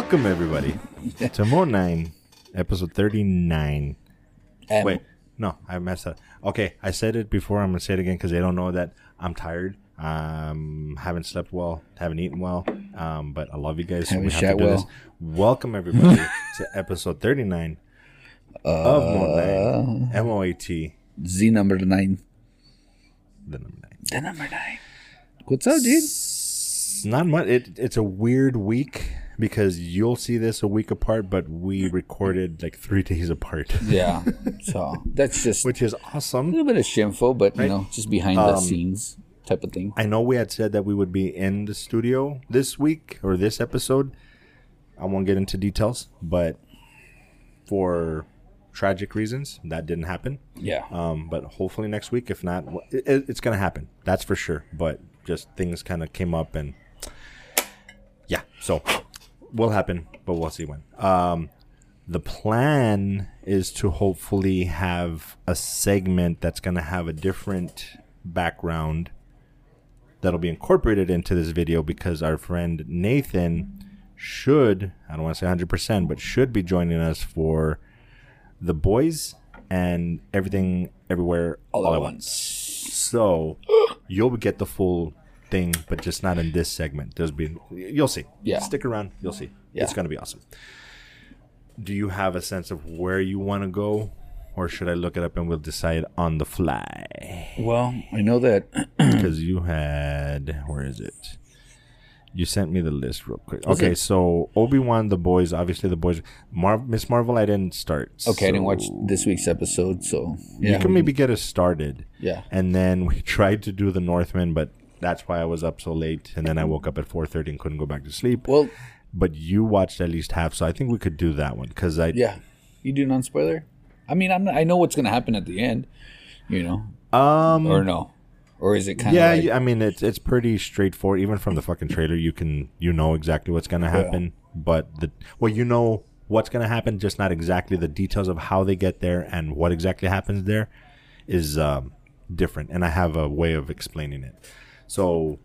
Welcome everybody to Mo Nine, episode thirty-nine. Um, Wait, no, I messed up. Okay, I said it before. I'm gonna say it again because they don't know that I'm tired. Um, haven't slept well, haven't eaten well. Um, but I love you guys. so we have to do well. this. Welcome everybody to episode thirty-nine of Mo Nine. M O A T. Z number nine. The number nine. The number nine. What's up, dude? It's not much. It, it's a weird week because you'll see this a week apart, but we recorded like three days apart, Yeah. So that's just which is awesome. a little bit of shameful, but you know, just behind the Um, scenes type of thing. I know we had said that we would be in the studio this week or this episode. I won't get into details, but for tragic reasons, that didn't happen. Yeah. Um, but hopefully next week. If not, it- it's gonna happen. That's for sure. But just things kind of came up, and yeah, so will happen, but we'll see when. Um, the plan is to hopefully have a segment that's gonna have a different background that'll be incorporated into this video because our friend Nathan should I don't want to say 100% but should be joining us for the boys and everything everywhere all, at once. So you'll get the full thing, but just not in this segment. There's be you'll see. Yeah. stick around. You'll see. Yeah. It's gonna be awesome. Do you have a sense of where you want to go, or should I look it up and we'll decide on the fly? Well, I know that Because you had where is it? You sent me the list real quick. Was okay, it- so Obi Wan, the boys, obviously the boys. Mar- Miss Marvel, I didn't start. okay, I didn't watch this week's episode, so You can maybe get us started. Yeah. And then we tried to do the Northman, but that's why I was up so late. And then I woke up at four thirty and couldn't go back to sleep. Well, But you watched at least half, so I think we could do that one because I yeah. You do non spoiler? I mean, I'm not, I know what's going to happen at the end, you know, um or no, or is it kind of yeah, like, I mean it's it's pretty straightforward. Even from the fucking trailer, you can you know exactly what's gonna happen. But the well, you know what's gonna happen, just not exactly the details of how they get there and what exactly happens there is um, different. And I have a way of explaining it. So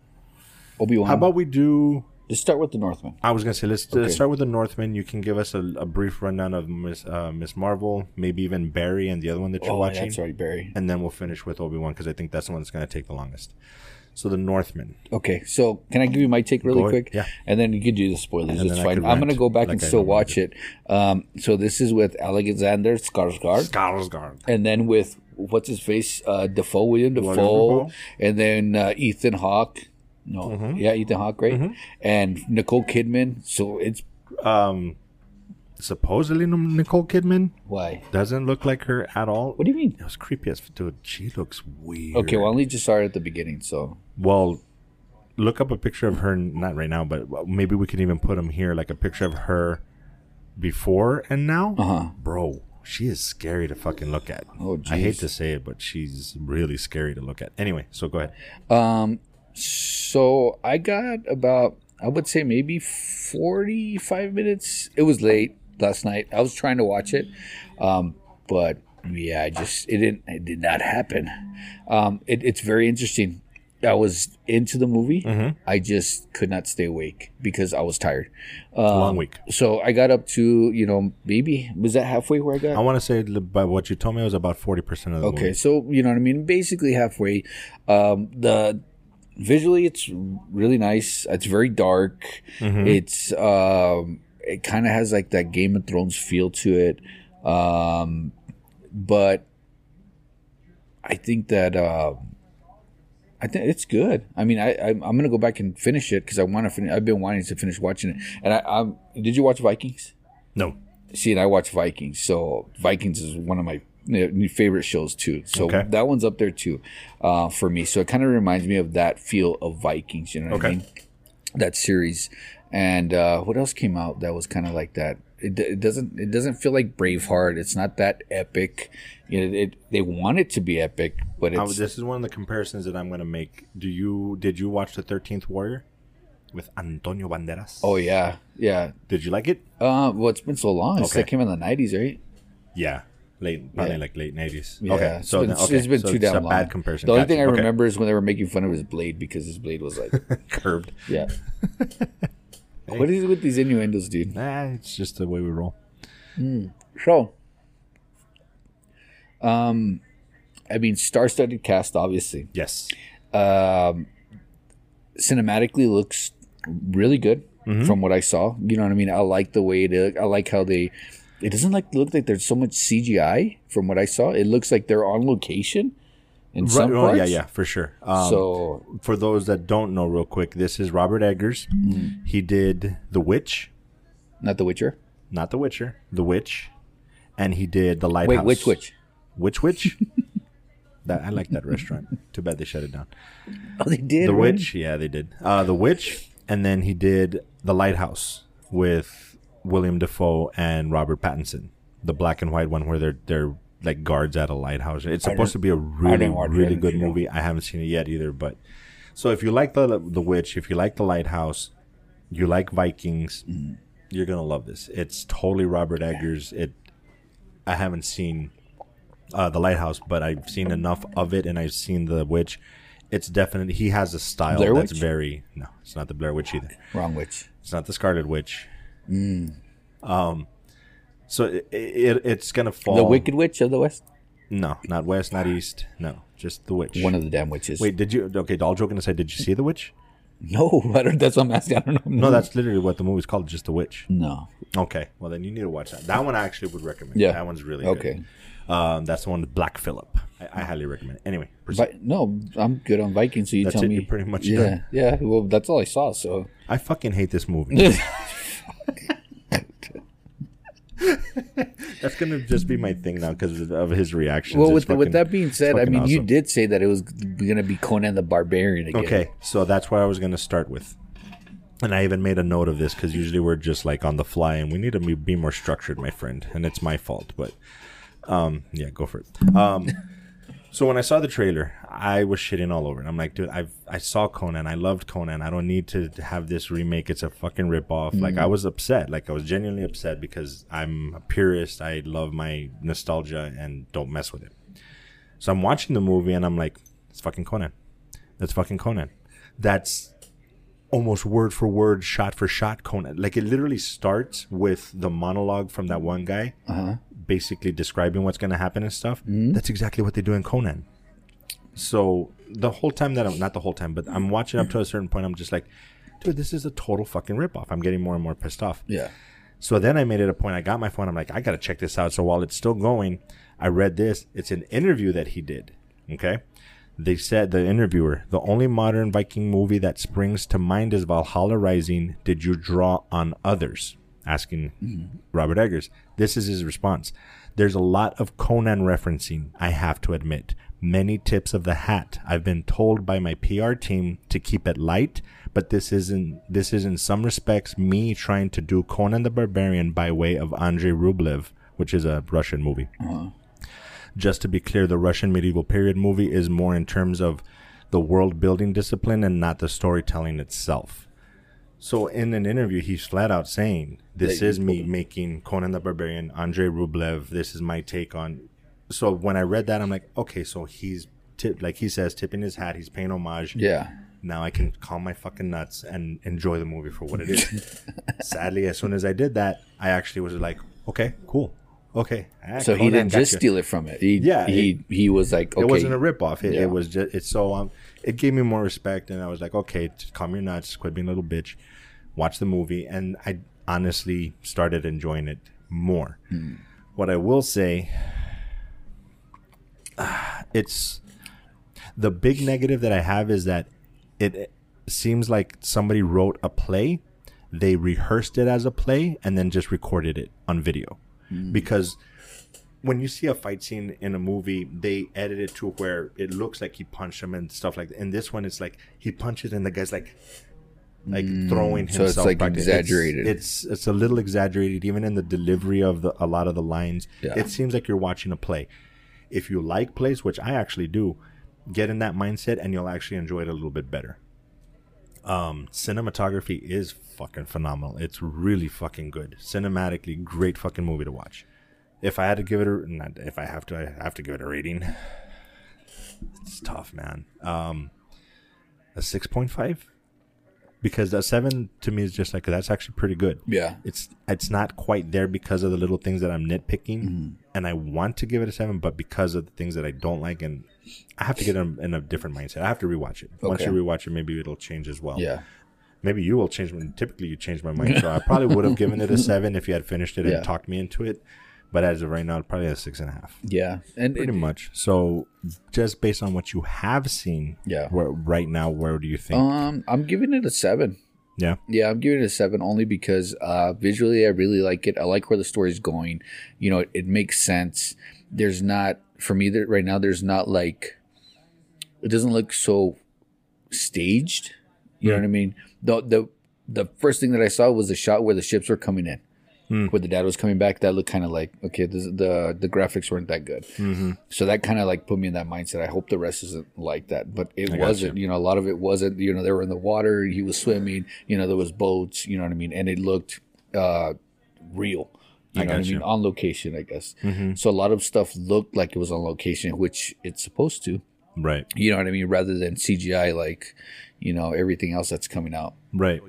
Obi Wan? how about we do? Just start with the Northman. I was gonna say let's Okay. start with the Northman. You can give us a, a brief rundown of Miss uh, Miss Marvel, maybe even Barry and the other one that you're Oh, watching. that's right, Barry. and then we'll finish with Obi Wan because I think that's the one that's going to take the longest. So the Northman. Okay, so can I give you my take really Go ahead, quick? yeah. And then you could do the spoilers. And It's fine. I'm gonna go back like and still watch it. Um, so this is with Alexander Skarsgård, Skarsgård. and then with what's his face, uh, Dafoe, William Dafoe, and then uh, Ethan Hawke. No, Mm-hmm. yeah, Ethan Hawke, right? And Nicole Kidman. So it's Um, supposedly Nicole Kidman why? doesn't look like her at all. What do you mean? It was creepy as dude. She looks weird. Okay, well, I only just it at the beginning, so well, look up a picture of her. Not right now, but maybe we can even put them here, like a picture of her before and now. Uh-huh. Bro, she is scary to fucking look at. Oh, I hate to say it, but she's really scary to look at. Anyway, so go ahead. Um, so I got about, I would say maybe 45 minutes. It was late last night. I was trying to watch it. Um, but yeah, I just, it didn't, it did not happen. Um, it, it's very interesting. I was into the movie. I just could not stay awake because I was tired. Um, Long week. So I got up to, you know, maybe, was that halfway where I got? I want to say by what you told me, it was about forty percent of the Okay, movie. so you know what I mean. Basically halfway. Um, the visually, it's really nice. It's very dark. Mm-hmm. It's um, it kind of has like that Game of Thrones feel to it. Um, but I think that uh, I think it's good. I mean, I, I I'm gonna go back and finish it because I want to finish. I've been wanting to finish watching it. And I, I'm, did you watch Vikings? No, See, and I watch Vikings, so Vikings is one of my favorite shows too. So Okay. that one's up there too uh, for me. So it kind of reminds me of that feel of Vikings. You know what I mean? That series. And uh, what else came out that was kind of like that? It, it doesn't. It doesn't feel like Braveheart. It's not that epic. You know, it, they want it to be epic, but I, it's this is one of the comparisons that I'm going to make. Do you did you watch the Thirteenth Warrior with Antonio Banderas? oh yeah, yeah. did you like it? Uh, well, it's been so long. It's Okay. It came in the nineties, right? Yeah, late probably Yeah. like late nineties. Yeah, okay, it's so been, okay, it's been so too damn a long. bad comparison. The only Gotcha. thing I Okay. remember is when they were making fun of his blade because his blade was like, curved. yeah. What is it with these innuendos, dude? Nah, it's just the way we roll. So, um, I mean, star-studded cast, obviously. Yes. Um, cinematically looks really good Mm-hmm. from what I saw. You know what I mean? I like the way it. I like how they. It doesn't like look like there's so much CGI from what I saw. It looks like they're on location in some oh, parts. yeah, yeah, for sure. Um, so for those that don't know, real quick, this is Robert Eggers. Mm-hmm. He did The Witch, not The Witcher. not The Witcher, The Witch, and he did The Lighthouse. Wait, which which? Which Witch? that I like that restaurant. Too bad they shut it down. Oh, they did. The really? Witch, yeah, they did. Uh, the Witch, and then he did The Lighthouse with William Dafoe and Robert Pattinson, the black and white one where they're they're like guards at a lighthouse. It's supposed to be a really didn't watch it. I really good movie. I haven't seen it yet either, but so if you like the the Witch, if you like The Lighthouse, you like Vikings, Mm. you're gonna love this. It's totally Robert Eggers. It I haven't seen uh, the lighthouse, but I've seen enough of it, and I've seen the witch. It's definitely he has a style Blair that's Witch? very no. It's not the Blair Witch either. Wrong witch. It's not the Scarlet Witch. Mm. Um, so it, it it's gonna fall. The Wicked Witch of the West. No, not west, not east. No, just the witch. One of the damn witches. Wait, did you? Okay, all joking aside, did you see the witch? no, I don't, that's what I'm asking. I don't know. No, that's literally what the movie's called, just the witch. no. Okay, well then you need to watch that. That one I actually would recommend. Yeah. that one's really good. Okay. Um, that's the one with Black Phillip. I, I highly recommend. it. Anyway. Vi- no, I'm good on Vikings. So you That's tell it? me. You're pretty much yeah, done? yeah. Well, that's all I saw. So I fucking hate this movie. That's gonna just be my thing now because of his reactions. well, with, with that being said, I fucking mean, you did say that it was going to be Conan the Barbarian again. Okay, so that's where I was gonna start with, and I even made a note of this because usually we're just like on the fly, and we need to be- be more structured, my friend, and it's my fault. But, um, yeah, go for it. Um, so when I saw the trailer, I was shitting all over it. I'm like, dude, I I saw Conan, I loved Conan. I don't need to have this remake. It's a fucking ripoff. Like I mm. was upset. Like I was genuinely upset because I'm a purist. I love my nostalgia and don't mess with it. So I'm watching the movie and I'm like, it's fucking Conan. That's fucking Conan. That's almost word for word, shot for shot Conan. Like it literally starts with the monologue from that one guy, uh-huh. Basically describing what's going to happen and stuff. Mm-hmm. That's exactly what they do in Conan. So the whole time that I'm not the whole time, but I'm watching up to a certain point, I'm just like, dude, this is a total fucking ripoff. I'm getting more and more pissed off. Yeah. So then I made it a point. I got my phone. I'm like, I gotta check this out. So while it's still going, I read this. It's an interview that he did. Okay. They said the interviewer, the only modern Viking movie that springs to mind is Valhalla Rising. Did you draw on others? Asking mm-hmm. Robert Eggers. This is his response. There's a lot of Conan referencing, I have to admit. Many tips of the hat. I've been told by my PR team to keep it light, but this isn't this is in some respects me trying to do Conan the Barbarian by way of Andrei Rublev, which is a Russian movie. Uh-huh. Just to be clear, the Russian medieval period movie is more in terms of the world building discipline and not the storytelling itself. So in an interview, he's flat out saying, "This is me making Conan the Barbarian, Andrei Rublev. This is my take on." So when I read that, I'm like, okay, so he's tip, like he says, tipping his hat. He's paying homage. Yeah. Now I can calm my fucking nuts and enjoy the movie for what it is. Sadly, as soon as I did that, I actually was like, okay, cool, okay. Ah, So he didn't just you. steal it from it. He, Yeah, He he was like, okay. It wasn't a ripoff. It, Yeah. it was just it's so um it gave me more respect and I was like, okay, calm your nuts, quit being a little bitch, watch the movie, and I honestly started enjoying it more. Hmm. What I will say, it's the big negative that I have is that it seems like somebody wrote a play, they rehearsed it as a play, and then just recorded it on video, hmm. because when you see a fight scene in a movie, they edit it to where it looks like he punched him and stuff like that. In this one, it's like he punches and the guy's like, like throwing Mm, so himself. it's, like, back. exaggerated. It's, it's it's a little exaggerated, even in the delivery of the a lot of the lines. Yeah. It seems like you're watching a play. If you like plays, which I actually do, get in that mindset and you'll actually enjoy it a little bit better. Um, cinematography is fucking phenomenal. It's really fucking good. Cinematically, great fucking movie to watch. if I had to give it a not if I have to I have to give it a rating. It's tough, man. Um, a six point five, because a seven to me is just like that's actually pretty good. Yeah. It's it's not quite there because of the little things that I'm nitpicking, Mm-hmm. and I want to give it a seven, but because of the things that I don't like, and I have to get in, in a different mindset. I have to rewatch it. Once you rewatch it, maybe it'll change as well. Yeah. Maybe you will change. When typically you change my mind, so I probably would have given it a seven if you had finished it Yeah. and talked me into it. But as of right now, probably a six and a half, Yeah. And pretty it, much. So, just based on what you have seen, Yeah. where, right now, where do you think? um, I'm giving it a seven. yeah, Yeah, I'm giving it a seven only because uh, visually I really like it. I like where the story's going. You know, it, it makes sense. There's not for me that right now. There's not like it doesn't look so staged. You know what I mean? The the the first thing that I saw was the shot where the ships were coming in, Hmm. where the dad was coming back. That looked kind of like okay, this, the the graphics weren't that good. Mm-hmm. So that kind of like put me in that mindset. I hope the rest isn't like that, but it got wasn't. You. know, a lot of it wasn't. You know, they were in the water. He was swimming. You know, there was boats. You know what I mean, and it looked uh, real. You I know what I mean? you. On location, I guess. Mm-hmm. So a lot of stuff looked like it was on location, which it's supposed to. right, You know what I mean? Rather than CGI, like you know everything else that's coming out. right.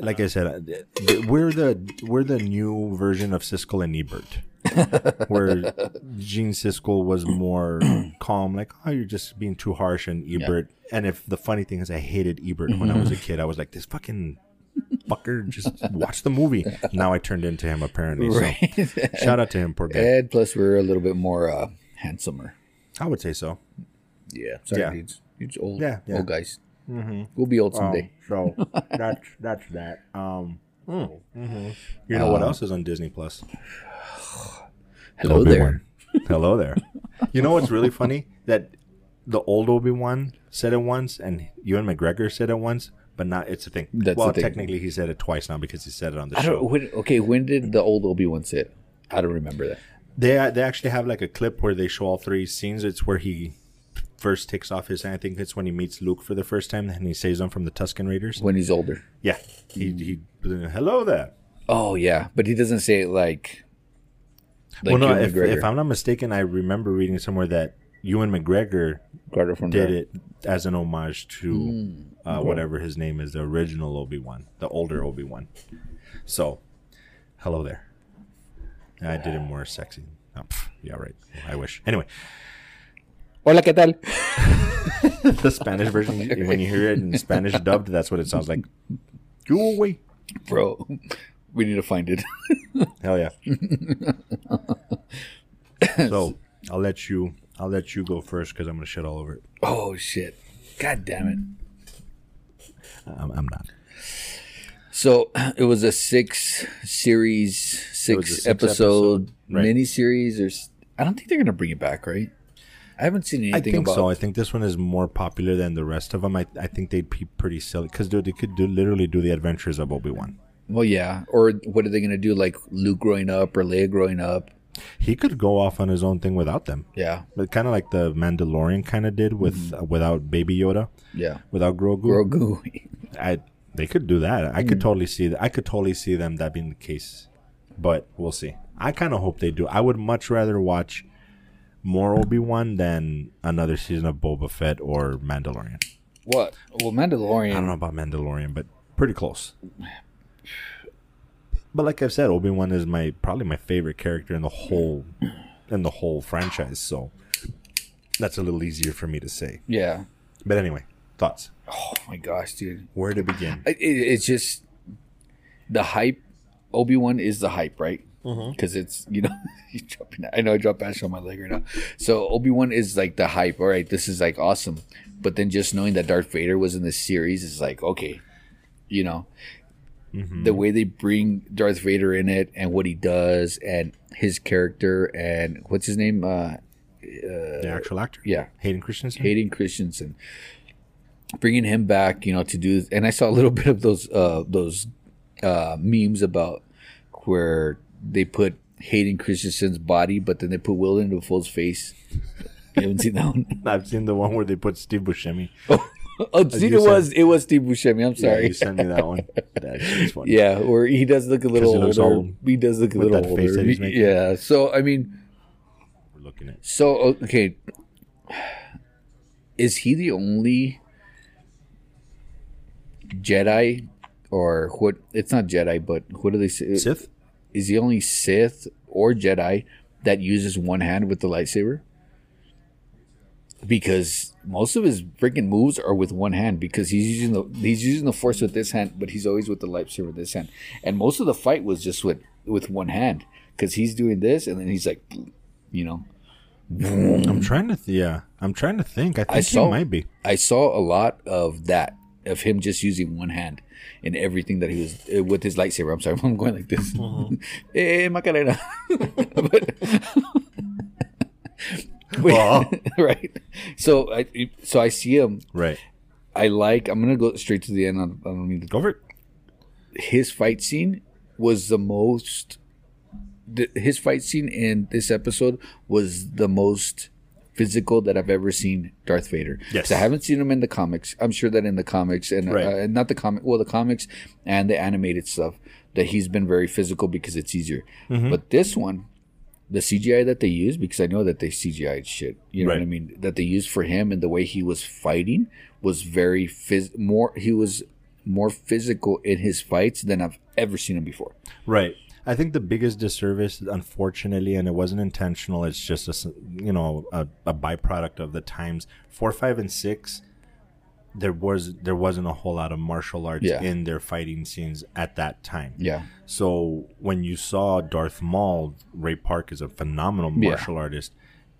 Like I said, uh, we're the we're the new version of Siskel and Ebert, where Gene Siskel was more calm, like, "Oh, you're just being too harsh," and Ebert. And if the funny thing is, I hated Ebert when I was a kid. I was like, "This fucking fucker, just watch the movie." Now I turned into him apparently. So shout out to him, poor guy. And plus, we're a little bit more uh, handsomer. I would say so. Yeah, sorry, Yeah. dudes. You're old, Yeah, yeah. old guys. Mm-hmm. We'll be old someday. Um, so that's that's that. Um, hmm. You know what um, else is on Disney Plus? Hello Obi-Wan. there. Hello there. You know what's really funny? That the old Obi Wan said it once, and Ewan McGregor said it once, but not. It's a thing. That's well, the thing. technically, he said it twice now because he said it on the I show. don't. When, okay, when did the old Obi Wan sit? I don't remember that. They they actually have like a clip where they show all three scenes. It's where he first takes off his. I think it's when he meets Luke for the first time, and he saves him from the Tusken Raiders. When he's older. Yeah, he he. Hello there. Oh yeah, but he doesn't say it like. like well, no, if, if I'm not mistaken, I remember reading somewhere that Ewan McGregor Carter from did it as an homage to uh, whatever his name is, the original Obi Wan, the older Obi Wan. So, hello there. I did it more sexy. Oh, yeah, right. I wish. Anyway, Hola, ¿qué tal? the Spanish version, when you hear it in Spanish dubbed, that's what it sounds like. Go away. Bro, we need to find it. Hell yeah. so I'll let you. I'll let you go first because I'm gonna shit all over it. oh shit! God damn it! I'm, I'm not. So it was a six series, six, six episode, episode, right. mini series. Or s- I don't think they're gonna bring it back, right? I haven't seen anything I think about. so. I think this one is more popular than the rest of them. I, I think they'd be pretty silly because they could do literally do the adventures of Obi Wan. Well, yeah. Or what are they gonna do? Like Luke growing up or Leia growing up? He could go off on his own thing without them, Yeah, but kind of like the Mandalorian kind of did with uh, without Baby Yoda, yeah. without Grogu. Grogu. I they could do that. I could totally see that. I could totally see them that being the case, but we'll see. I kind of hope they do. I would much rather watch more Obi Wan than another season of Boba Fett or Mandalorian. what? Well, Mandalorian. I don't know about Mandalorian, but pretty close. But like I've said, Obi Wan is my probably my favorite character in the whole in the whole franchise. So that's a little easier for me to say. Yeah. But anyway, thoughts. Oh my gosh, dude. Where to begin? It, it- it's just the hype. Obi Wan is the hype, right? Because it's you know. I know I dropped ash on my leg right now. So Obi Wan is like the hype. All right, this is like awesome. But then just knowing that Darth Vader was in this series is like okay, you know, the way they bring Darth Vader in it and what he does and his character and what's his name? Uh, the actual actor, yeah, Hayden Christensen. Hayden Christensen, bringing him back, you know, to do. And I saw a little bit of those uh, those uh, memes about where they put Hayden Christensen's body, but then they put Willem Dafoe's face. You haven't seen that one? I've seen the one where they put Steve Buscemi. Oh, oh see, you it was it was Steve Buscemi. I'm Yeah, sorry. you sent me that one. That funny. Yeah, where he does look a little older. old He does look a little older. face that he's making. Yeah. So I mean, We're looking at. so okay, is he the only Jedi, or what? It's not Jedi, but what do they say? Sith? Is the only Sith or Jedi that uses one hand with the lightsaber? Because most of his freaking moves are with one hand because he's using the he's using the force with this hand, but he's always with the lightsaber with this hand. And most of the fight was just with with one hand because he's doing this and then he's like, you know. I'm trying to. Th- yeah, I'm trying to think. I think I saw he might be. I saw a lot of that of him just using one hand in everything that he was uh, with his lightsaber. I'm sorry, I'm going like this. Eh, Macarena. but, right. So I so I see him. Right. I like. I'm gonna go straight to the end. I don't- I don't need to Go for it. his fight scene was the most the, his fight scene in this episode was the most physical that I've ever seen Darth Vader. Yes, I haven't seen him in the comics. I'm sure that in the comics and Right. uh, not the comic, well, the comics and the animated stuff, that he's been very physical because it's easier. Mm-hmm. But this one, the CGI that they use, because I know that they CGI shit. You know what I mean? That they used for him and the way he was fighting was very phys- more. He was more physical in his fights than I've ever seen him before. Right. I think the biggest disservice, unfortunately, and it wasn't intentional. It's just a you know a, a byproduct of the times. Four, five, and six. There was there wasn't a whole lot of martial arts Yeah. in their fighting scenes at that time. Yeah, So when you saw Darth Maul, Ray Park is a phenomenal Yeah. martial artist.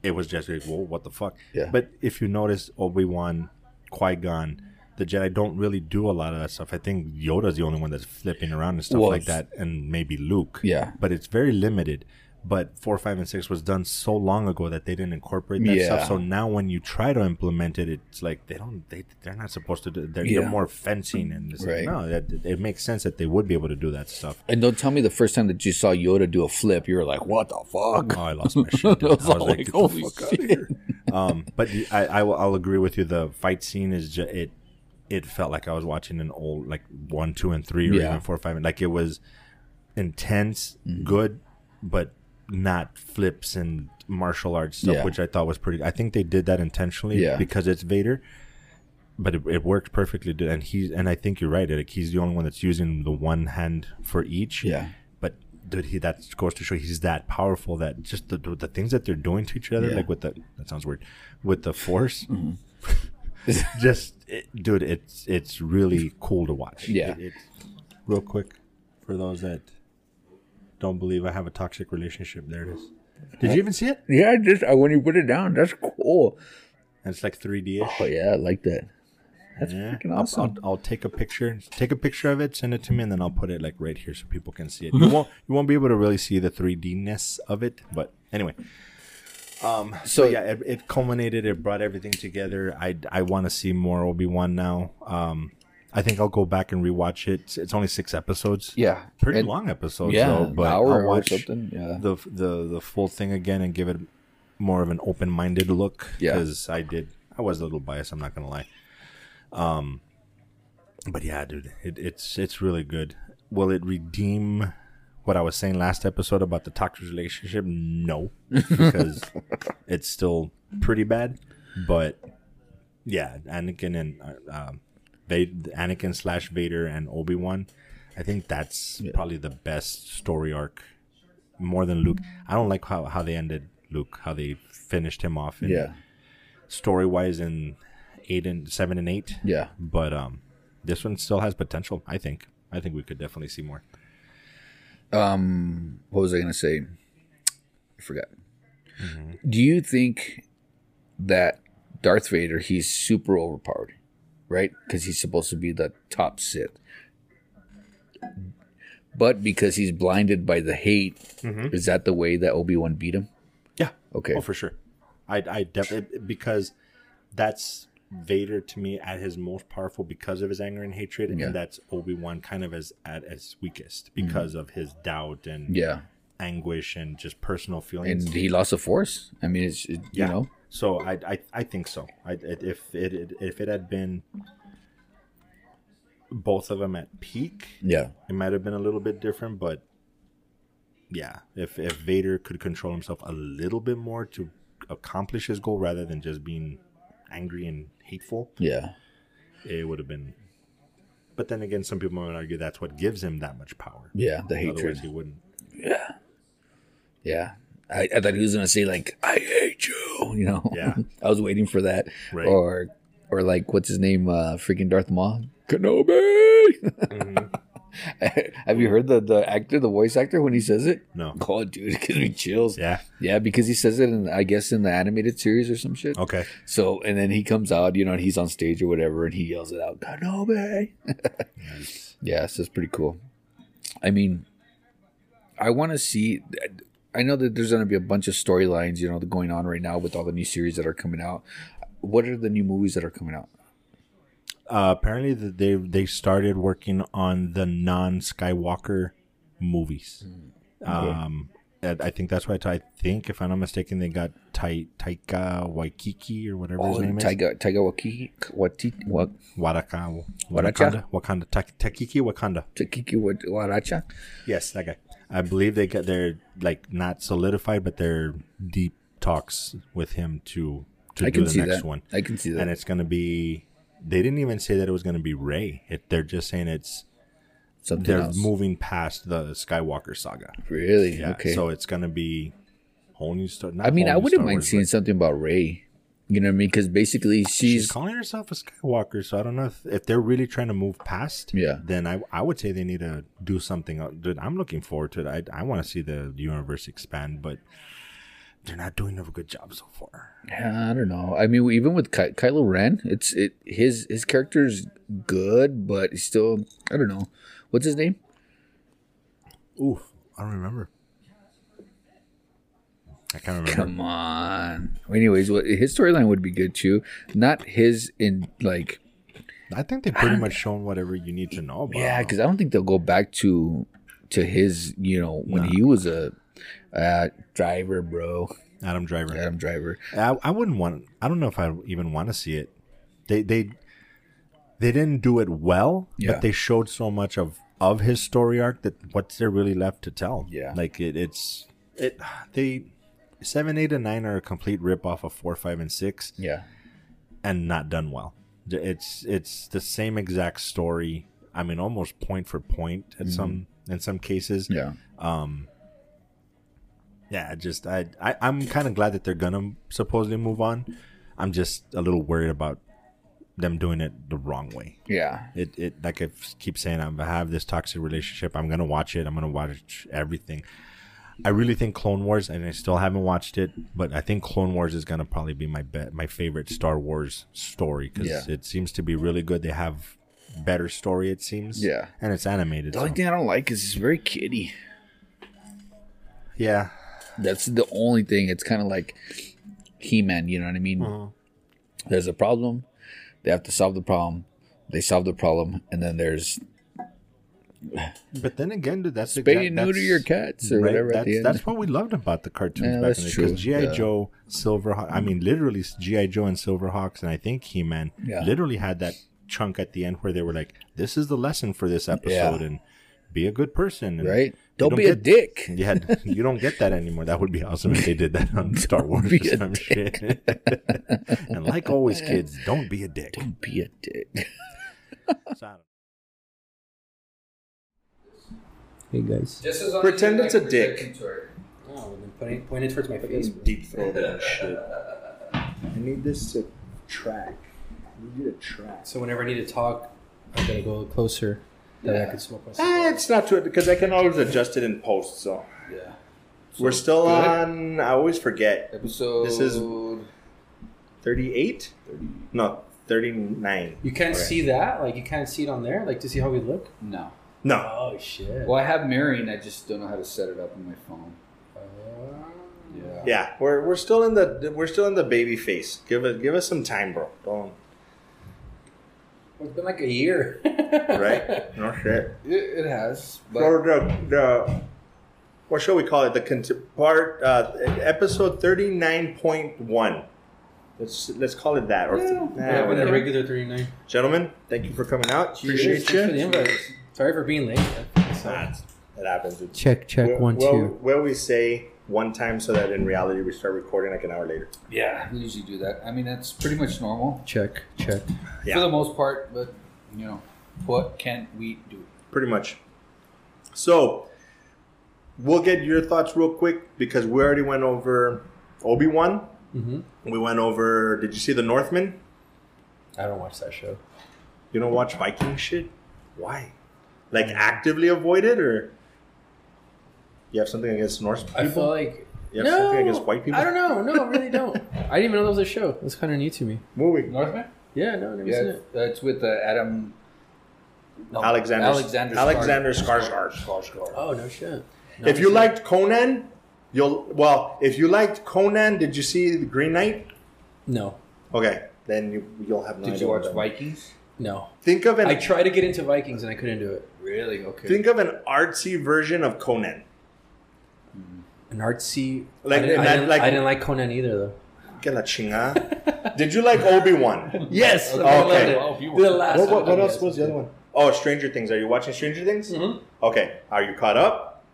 It was just like, whoa, what the fuck? Yeah. But if you notice, Obi Wan, Qui Gon, the Jedi don't really do a lot of that stuff. I think Yoda's the only one that's flipping around and stuff Well, like that, and maybe Luke. Yeah. But it's very limited. But four, five, and six was done so long ago that they didn't incorporate that Yeah. stuff. So now when you try to implement it, it's like they don't. They they're not supposed to do. They're, Yeah. they're more fencing, and it's Right. like, no, that, it makes sense that they would be able to do that stuff. and don't tell me the first time that you saw Yoda do a flip, you were like, "What the fuck?" Oh, I lost my shit. I was like, like, holy the fuck out of here." Um, but the- I, I will, I'll agree with you. The fight scene is just it. It felt like I was watching an old like one, two, and three, or Yeah. even four, five. Like it was intense, Mm-hmm. good, but not flips and martial arts stuff, Yeah. which I thought was pretty. I think they did that intentionally Yeah. because it's Vader. But it, it worked perfectly, and he's and I think you're right. Like he's the only one that's using the one hand for each. Yeah. But dude, he that goes to show he's that powerful that just the the things that they're doing to each other, like with the that sounds weird, with the force, Mm-hmm. just it, dude, it's it's really cool to watch. Yeah. It- it's real quick for those that don't believe I have a toxic relationship. There it is. Did you even see it? Yeah, just uh, when you put it down, that's cool. And it's like 3D ish. Oh yeah, I like that. That's Yeah. freaking awesome. I'll, I'll take a picture, take a picture of it, send it to me, and then I'll put it like right here so people can see it. You won't, you won't be able to really see the 3D ness of it, but anyway. Um. So, So- yeah, it, it culminated. It brought everything together. I I want to see more Obi Wan now. Um. I think I'll go back and rewatch it. It's, it's only six episodes. yeah, Pretty And- long episodes. Yeah, though, an but hour I'll or watch something. Yeah, the the the full thing again and give it more of an open minded look. Yeah. because I did. I was a little biased. I'm not gonna lie. Um, but yeah, dude, it, it's it's really good. Will it redeem what I was saying last episode about the toxic relationship? No, because it's still pretty bad. But yeah, Anakin and uh, um, Vader, Anakin slash Vader and Obi Wan. I think that's probably the best story arc, more than Luke. I don't like how, how they ended Luke, how they finished him off. In yeah, story wise in eight and seven and eight. yeah. But um, this one still has potential. I think. I think we could definitely see more. Um, what was I gonna say? I forgot. Do you think that Darth Vader he's super overpowered, right? Because he's supposed to be the top Sith, but because he's blinded by the hate, is that the way that Obi Wan beat him? Yeah. Okay. Oh, for sure. I I definitely because that's Vader to me at his most powerful because of his anger and hatred, Yeah. Mm-hmm. and that's Obi Wan kind of as at his weakest because of his doubt and Yeah, anguish and just personal feelings. and he lost the Force. I mean, it's it, Yeah. you know, So I I, I think so. I if it if it had been both of them at peak, Yeah. it might have been a little bit different, but yeah, if if Vader could control himself a little bit more to accomplish his goal rather than just being angry and hateful, Yeah. it would have been. But then again, some people might argue that's what gives him that much power. Yeah. The Otherwise, hatred. he wouldn't. Yeah. Yeah. I, I thought he was gonna say like I hate you. You know. Yeah. I was waiting for that. Right. Or or like what's his name? Uh, freaking Darth Maul. Kenobi. Mhm. Have you heard the the actor, the voice actor, when he says it? No. Oh, dude, it gives me chills. Yeah. Yeah, because he says it in, I guess, in the animated series or some shit. Okay. So, and then he comes out, you know, and he's on stage or whatever, and he yells it out, Kenobi. yeah, so it's pretty cool. I mean, I want to see. I know that there's going to be a bunch of storylines, you know, going on right now with all the new series that are coming out. What are the new movies that are coming out? Uh, apparently, they they started working on the non Skywalker movies. Um, and I think that's why I think, if I'm not mistaken, they got Tai Taika Waikiki or whatever his Oh, name is. Taiga, Taiga Wakiki, Watiti, Wa- Waraka, Waracha? Wakanda, Wakanda, Ta- Takiki Wakanda. Takiki Wa- Waracha. Yes, that guy. I believe they got they're like not solidified, but they're deep talks with him to to I do can the see next that. one, I can see that. and it's gonna be. They didn't even say that it was gonna be Rey. It, they're just saying it's Something they're else. moving past the Skywalker saga. Really? Yeah, okay. so it's gonna be whole new story. I mean, I wouldn't mind Wars, seeing but something about Rey. You know what I mean? Because basically, She's she's calling herself a Skywalker, so I don't know if, if they're really trying to move past. Yeah. Then I I would say they need to do something. Uh, dude, I'm looking forward to it. I I want to see the universe expand, but they're not doing a good job so far. Yeah, I don't know. I mean, even with Ky- Kylo Ren, it's it his his character's good, but he's still I don't know. What's his name? Oof, I don't remember. I can't remember. Come on. Anyways, what his storyline would be good too. Not his in like I think they've pretty much shown whatever you need to know about. yeah, because I don't think they'll go back to to his you know when he was a uh, driver, bro, Adam Driver. Adam Driver. I, I wouldn't want. I don't know if I even want to see it. They they they didn't do it well, Yeah. but they showed so much of of his story arc that what's there really left to tell? Yeah. like it, it's it. They seven, eight, and nine are a complete rip off of four, five, and six, Yeah, and not done well. It's it's the same exact story. I mean, almost point for point at some in some cases. Mm-hmm. yeah, Yeah, just I, I I'm kind of glad that they're gonna supposedly move on. I'm just a little worried about them doing it the wrong way. yeah. It it like I keep saying, I'm, I have this toxic relationship. I'm gonna watch it. I'm gonna watch everything. I really think Clone Wars, and I still haven't watched it, but I think Clone Wars is gonna probably be my bet, my favorite Star Wars story because Yeah. it seems to be really good. They have better story, it seems. Yeah. and it's animated. The only so- thing I don't like is it's very kiddie. Yeah, That's the only thing. It's kind of like He Man. You know what I mean? Uh-huh. There's a problem. They have to solve the problem. They solve the problem, and then there's but then again, dude, that's spay and neuter your cats or Right, whatever at That's, end. that's what we loved about the cartoons Yeah, back that's in the true. Because GI Yeah. Joe, Silverhawk. I mean, literally GI Joe and Silverhawks, and I think He Man Yeah. literally had that chunk at the end where they were like, "This is the lesson for this episode," and be a good person, and right? you Don't, be a dick. You had you don't get that anymore. That would be awesome if they did that on Star Wars or a some shit. and like always, kids, don't be a dick. Don't be a dick. So, I don't- Hey guys. Just as long Pretend it's a dick. projecting Oh, and then point it, towards my face. Deep throat and shit. I need this to track. I need you to track. So whenever I need to talk, I gotta go closer. That way I can smoke my Eh, it's not too because I can always adjust it in post. So Yeah. we're still good. on. I always forget. Episode. This is- Thirty-eight? No, thirty-nine. You can't see that? Like you can't see it on there? Like to see how we look? No. No, Oh shit. Well, I have mirroring. I just don't know how to set it up on my phone. Uh, Yeah. yeah, we're we're still in the we're still in the baby face. Give it give us some time, bro. Don't it's been like a year. right? No shit. It, it has, but Or the the what shall we call it? The cont- part uh, episode thirty-nine point one. Let's let's call it that. Or Yeah, nah, yeah, a whatever. regular 39. Gentlemen, thank you for coming out. Cheers. Appreciate Thanks for the you. invite. Sorry for being late. Nah, it happens. dude. Check, check, Well- one, well, two. Well, we say one time so that in reality we start recording like an hour later. Yeah, we usually do that. I mean, that's pretty much normal Check, check. Yeah. for the most part, but you know, what can we do? Pretty much. So we'll get your thoughts real quick because we already went over Obi Wan. Mm-hmm. We went over. Did you see the Northman? I don't watch that show. You don't watch Viking shit? Why? Like actively avoid it, or you have something against Norse people? I feel like you have something against white people? I don't know. No, I really don't. I didn't even know that was a show. It's kind of new to me. Movie. Northman? Yeah, no, never Yeah, seen it. it's with uh, Adam. No, Alexander- Alexander Alexander Skarsgård. Skarsgård. Skarsgård. Oh no shit. If you liked Conan, you'll well. If you liked Conan, did you see the Green Knight? no, Okay, then you you'll have no Did idea you watch that- Vikings? no. Think of an I tried to get into Vikings and I couldn't do it. Really? Okay. think of an artsy version of Conan. An artsy. Like- I, didn't, I, didn't, like- I didn't like Conan either though. Que la chingada. Did you like Obi Wan? Yes. Okay. I loved. Well, you The last What, what, what else was the other one? Oh, Stranger Things. Are you watching Stranger Things? Mhm. Okay. Are you caught up?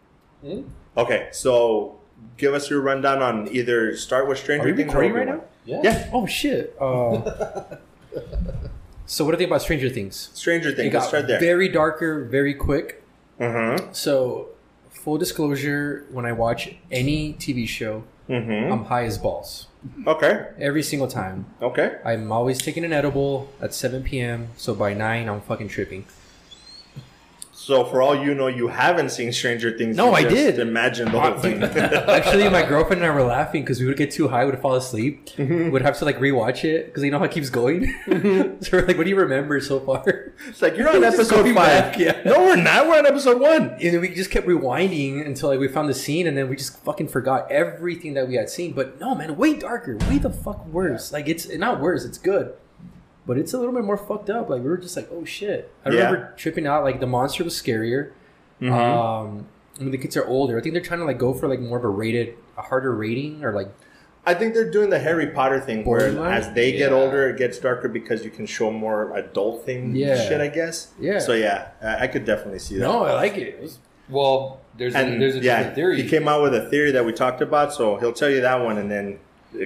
Mhm. Okay. So give us your rundown on either start with Stranger Things. Are you Things recording or right now? Yeah. yeah. Oh shit. Uh, so what do you think about Stranger Things? Stranger It Things. Let's got start there. very darker, very quick. mm-hmm. So, full disclosure: when I watch any TV show, Mm-hmm. I'm high as balls okay. every single time. Okay. I'm always taking an edible at 7 p.m. So by nine, I'm fucking tripping. So for all you know, you haven't seen Stranger Things. No, I just did. Imagine the whole thing. Actually, my girlfriend and I were laughing because we would get too high, we would fall asleep, Mm-hmm. would have to like rewatch it because you know how it keeps going. so we're like, "What do you remember so far?" it's like you're on episode five. back, yeah. No, we're not. We're on episode one. And then we just kept rewinding until like we found the scene, and then we just fucking forgot everything that we had seen. But no, man, way darker, way the fuck worse. Like it's not worse, it's good, but it's a little bit more fucked up. Like we were just like, oh shit. I Yeah. remember tripping out. Like the monster was scarier. Mm-hmm. Um, I mean the kids are older. I think they're trying to like go for like more of a rated, a harder rating, or like I think they're doing the Harry Potter thing where Borderline? as they get older, it gets darker because you can show more adult thing Yeah. shit, I guess. Yeah. So yeah, I I could definitely see that. no, I like it. It was- Well, there's a, And there's a yeah, different theory. he came out with a theory that we talked about, so he'll tell you that one, and then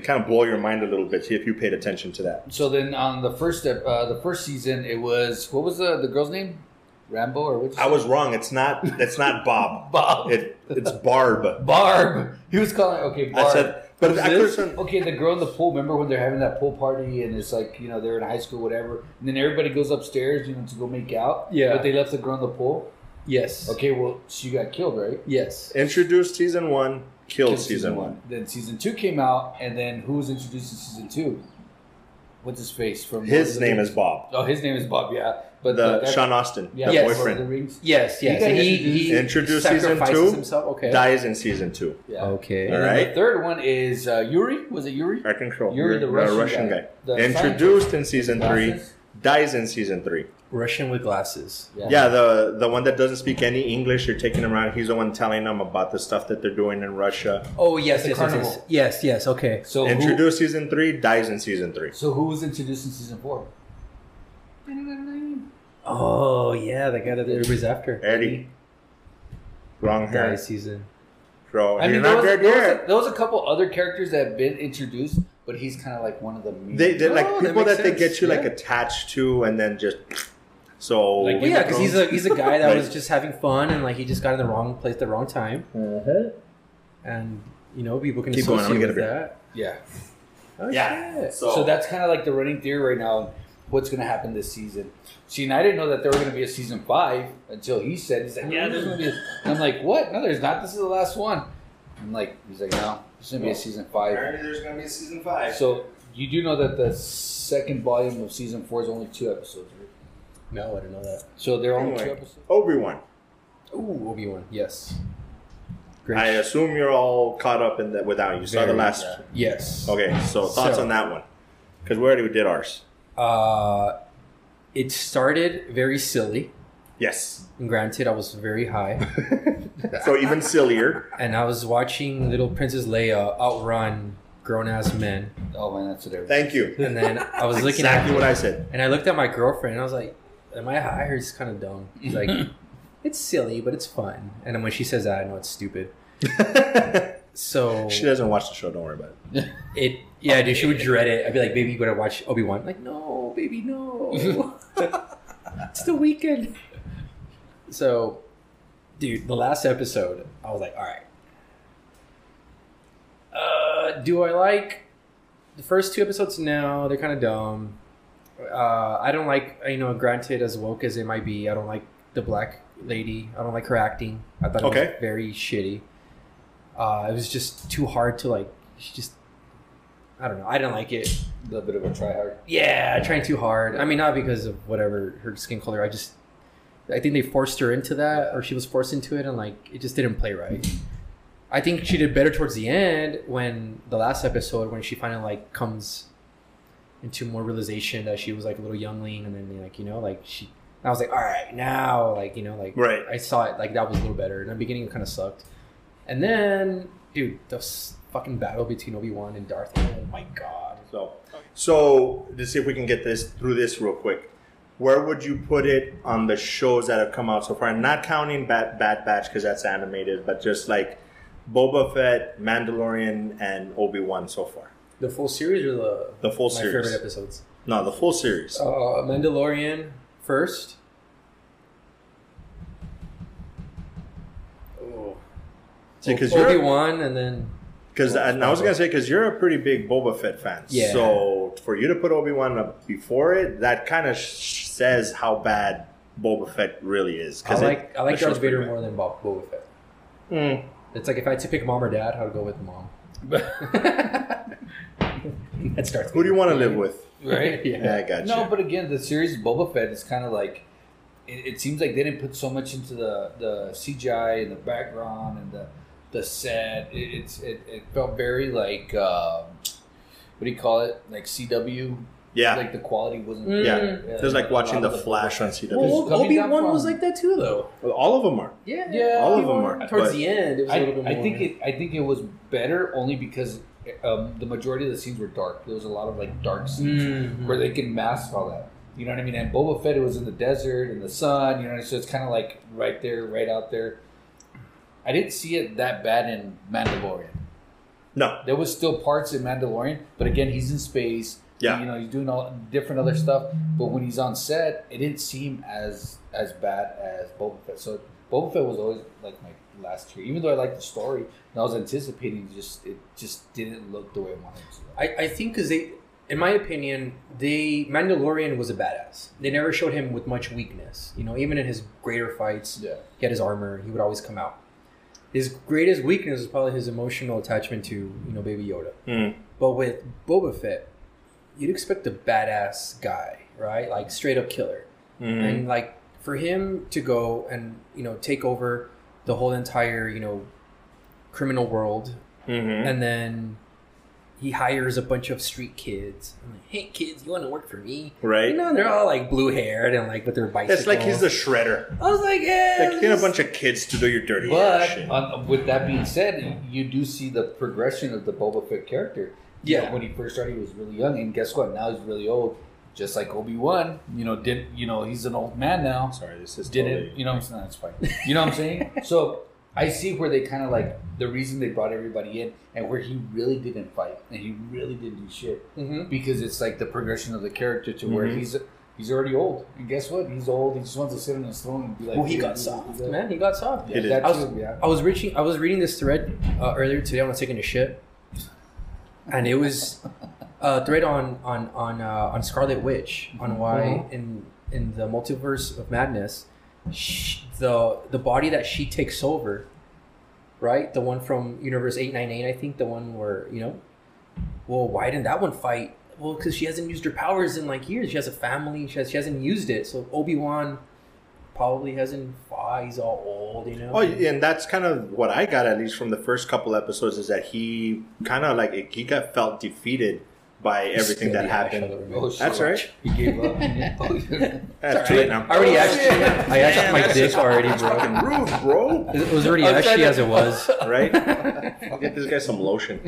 kind of blow your mind a little bit. If you paid attention to that. So then on the first step, uh, the first season, it was what was the the girl's name? Rambo or what? I was wrong. It's not. It's not Bob. Bob. It, it's Barb. Barb. He was calling. Okay, Barb. I said, but Who's I couldn't. Okay, the girl in the pool. Remember when they're having that pool party and it's like you know they're in high school, whatever. And then everybody goes upstairs, you know, to go make out. Yeah. But they left the girl in the pool. yes. Okay, well she got killed, right? Yes. Introduced season one, killed Killed season one. Then season two came out, and then who was introduced in season two? What's his face from? His the name Rings? is Bob. Oh, his name is Bob. Yeah, but The guy- Sean Astin, yeah, the Yes. Lord of the boyfriend, Rings. Yes. Yes. He got he, introduced- he Introduced season two, himself. Okay. dies in season two. Yeah. Okay. Alright. the third one is uh, Yuri. Was it Yuri? I control. Yuri, the Russian guy. The Introduced in season three, dies in season three. Russian with glasses. Yeah, the the one that doesn't speak any English, you're taking him around. He's the one telling them about the stuff that they're doing in Russia. Oh yes, the yes, yes, yes, yes, yes. Okay. So who, Introduced season three, dies in season three. so who was introduced in season four? Oh yeah, the guy that everybody's after. Eddie. Wrong Guy hair. season. Bro, I you're mean, there not was, there, was a, there was a couple other characters that have been introduced, but he's kind of like one of the main. They, they're Oh, like that people makes that, they get you like attached to, and then just so. Like, Well, yeah, because he's a he's a guy that Right. was just having fun and like he just got in the wrong place at the wrong time, uh-huh. and you know people can Keep going, I'm associate gonna with get a that. yeah. Oh, Yeah. shit. So, that's kind of like the running theory right now. What's going to happen this season? See, and I didn't know that there was going to be a season five until he said, he's like, yeah, there's going to be. A, and I'm like, what? No, there's not. This is the last one. I'm like, he's like, no, there's going to be a season five. Apparently, there's gonna be a season five. So you do know that the second volume of season four is only two episodes, right? No, I didn't know that. So they're only two Anyway. episodes. Obi Wan. Ooh, Obi Wan. Yes. Great. I assume you're all caught up in that without you saw the Very, last. yeah. yes. Okay, so thoughts So- on that one? Because we already did ours. Uh, it started very silly. Yes. And granted, I was very high, so even sillier. and I was watching little Princess Leia outrun grown ass men, Oh man, that's what everyone. Thank you. and then I was looking exactly at what I said. and I looked at my girlfriend, and I was like, "Am I high is kind of dumb?" Like, "It's silly, but it's fun." And then when she says that, I know it's stupid. So she doesn't watch the show. Don't worry about it. it, yeah, dude, she would dread it. I'd be like, "Baby, you gotta watch Obi Wan." Like, no, baby, no. it's the weekend. So, dude, the last episode, I was like, all right. Uh, do I like the first two episodes? No, they're kind of dumb. Uh, I don't like, you know, granted, as woke as it might be, I don't like the black lady. I don't like her acting. I thought it Okay. was very shitty. Uh, it was just too hard to like. She just, I don't know. I didn't like it. A little bit of a try hard. Yeah, trying too hard. I mean, not because of whatever her skin color. I just, I think they forced her into that, or she was forced into it, and like it just didn't play right. I think she did better towards the end when the last episode when she finally like comes into more realization that she was like a little youngling, and then like you know like she. I was like, all right, now like you know like Right. I saw it like that was a little better. In the beginning, it kind of sucked, and then dude, the fucking battle between Obi Wan and Darth. Oh my god. So, so to see if we can get this through this real quick. Where would you put it on the shows that have come out so far? Not counting Bad Bad Batch because that's animated, but just like Boba Fett, Mandalorian, and Obi Wan so far. The full series or the The full my series. favorite episodes? No, the full series. Uh, Mandalorian first. Oh. See, 'cause Obi you're- Wan and then Because Well, and I was gonna say because you're a pretty big Boba Fett fan. Yeah. So for you to put Obi Wan up before it, that kind of sh- says how bad Boba Fett really is. I it- like I like Darth Vader more than Bob, Boba Fett. Mm. It's like if I had to pick mom or dad, I would go with mom. That's Darth. Who do you want to live with? Right? Yeah. Yeah, I got you. No, but again, the series Boba Fett is kind of like it, it seems like they didn't put so much into the the CGI and the background and the the set. It, it's it, it felt very like um, what do you call it? Like CW. yeah, Like the quality wasn't. Mm. yeah. Yeah, It was like watching lot the Flash on CW. Well, Obi down Wan was like that too, though. Well, all of them are. Yeah, Yeah. All of them are, Towards but- the end, it was a I, little bit more. I think it. I think it was better only because um, the majority of the scenes were dark. There was a lot of like dark scenes Mhm. where they can mask all that. You know what I mean? And Boba Fett it was in the desert in the sun. You know, so it's kind of like right there, right out there. I didn't see it that bad in Mandalorian. No, There was still parts in Mandalorian, but again, he's in space. Yeah. you know, he's doing all different other stuff. But when he's on set, it didn't seem as as bad as Boba Fett. So Boba Fett was always like my last tier, even though I liked the story and I was anticipating. Just it just didn't look the way I wanted it to. I, I think because they, in my opinion, they Mandalorian was a badass. They never showed him with much weakness. You know, even in his greater fights, Yeah. he had his armor. He would always come out. His greatest weakness is probably his emotional attachment to you know Baby Yoda. Mm. But with Boba Fett, you'd expect a badass guy, right? Like straight up killer. Mhm. And like for him to go and you know take over the whole entire you know criminal world Mhm. and then he hires a bunch of street kids. I'm like, hey kids, you want to work for me? right. You know, they're all like blue haired and like with their bicycles. It's like he's the shredder. I was like, yeah. Like get a bunch of kids to do your dirty But on, with that being said, you do see the progression of the Boba Fett character. You Yeah. know, when he first started, he was really young, and guess what? Now he's really old, just like Obi Wan. You know, did you know he's an old man now? Sorry, this is Didn't totally- you know? No, it's fine. You know what I'm saying? so I see where they kind of like the reason they brought everybody in, and where he really didn't fight and he really didn't do shit hmm because it's like the progression of the character to where Mhm. he's. He's already old, and guess what? He's old. He just wants to sit on his throne and be like. Well, he got soft, yeah." man. He got soft. Yeah, did. that I was, too, yeah. I was reaching. I was reading this thread uh, earlier today. when I was taking a shit, and it was a thread on on on uh, on Scarlet Witch on mm-hmm. why mm-hmm. in in the multiverse of madness, sh the the body that she takes over, right? The one from Universe eight nine eight, I think, the one where you know. Well, why didn't that one fight? Well, because she hasn't used her powers in like years. She has a family. She has, she hasn't used it. So Obi Wan probably hasn't fought. He's all old, you know. Oh, and that's kind of what I got at least from the first couple episodes is that he kind of like he got felt defeated by everything that happened. Oh, shit. That's right. He gave up. That's too late now. I already asked. I asked Damn, my that's dick just already, That's bro. fucking rude, bro. It was already I'm ashy to- as it was. Right? I'll get this guy some lotion.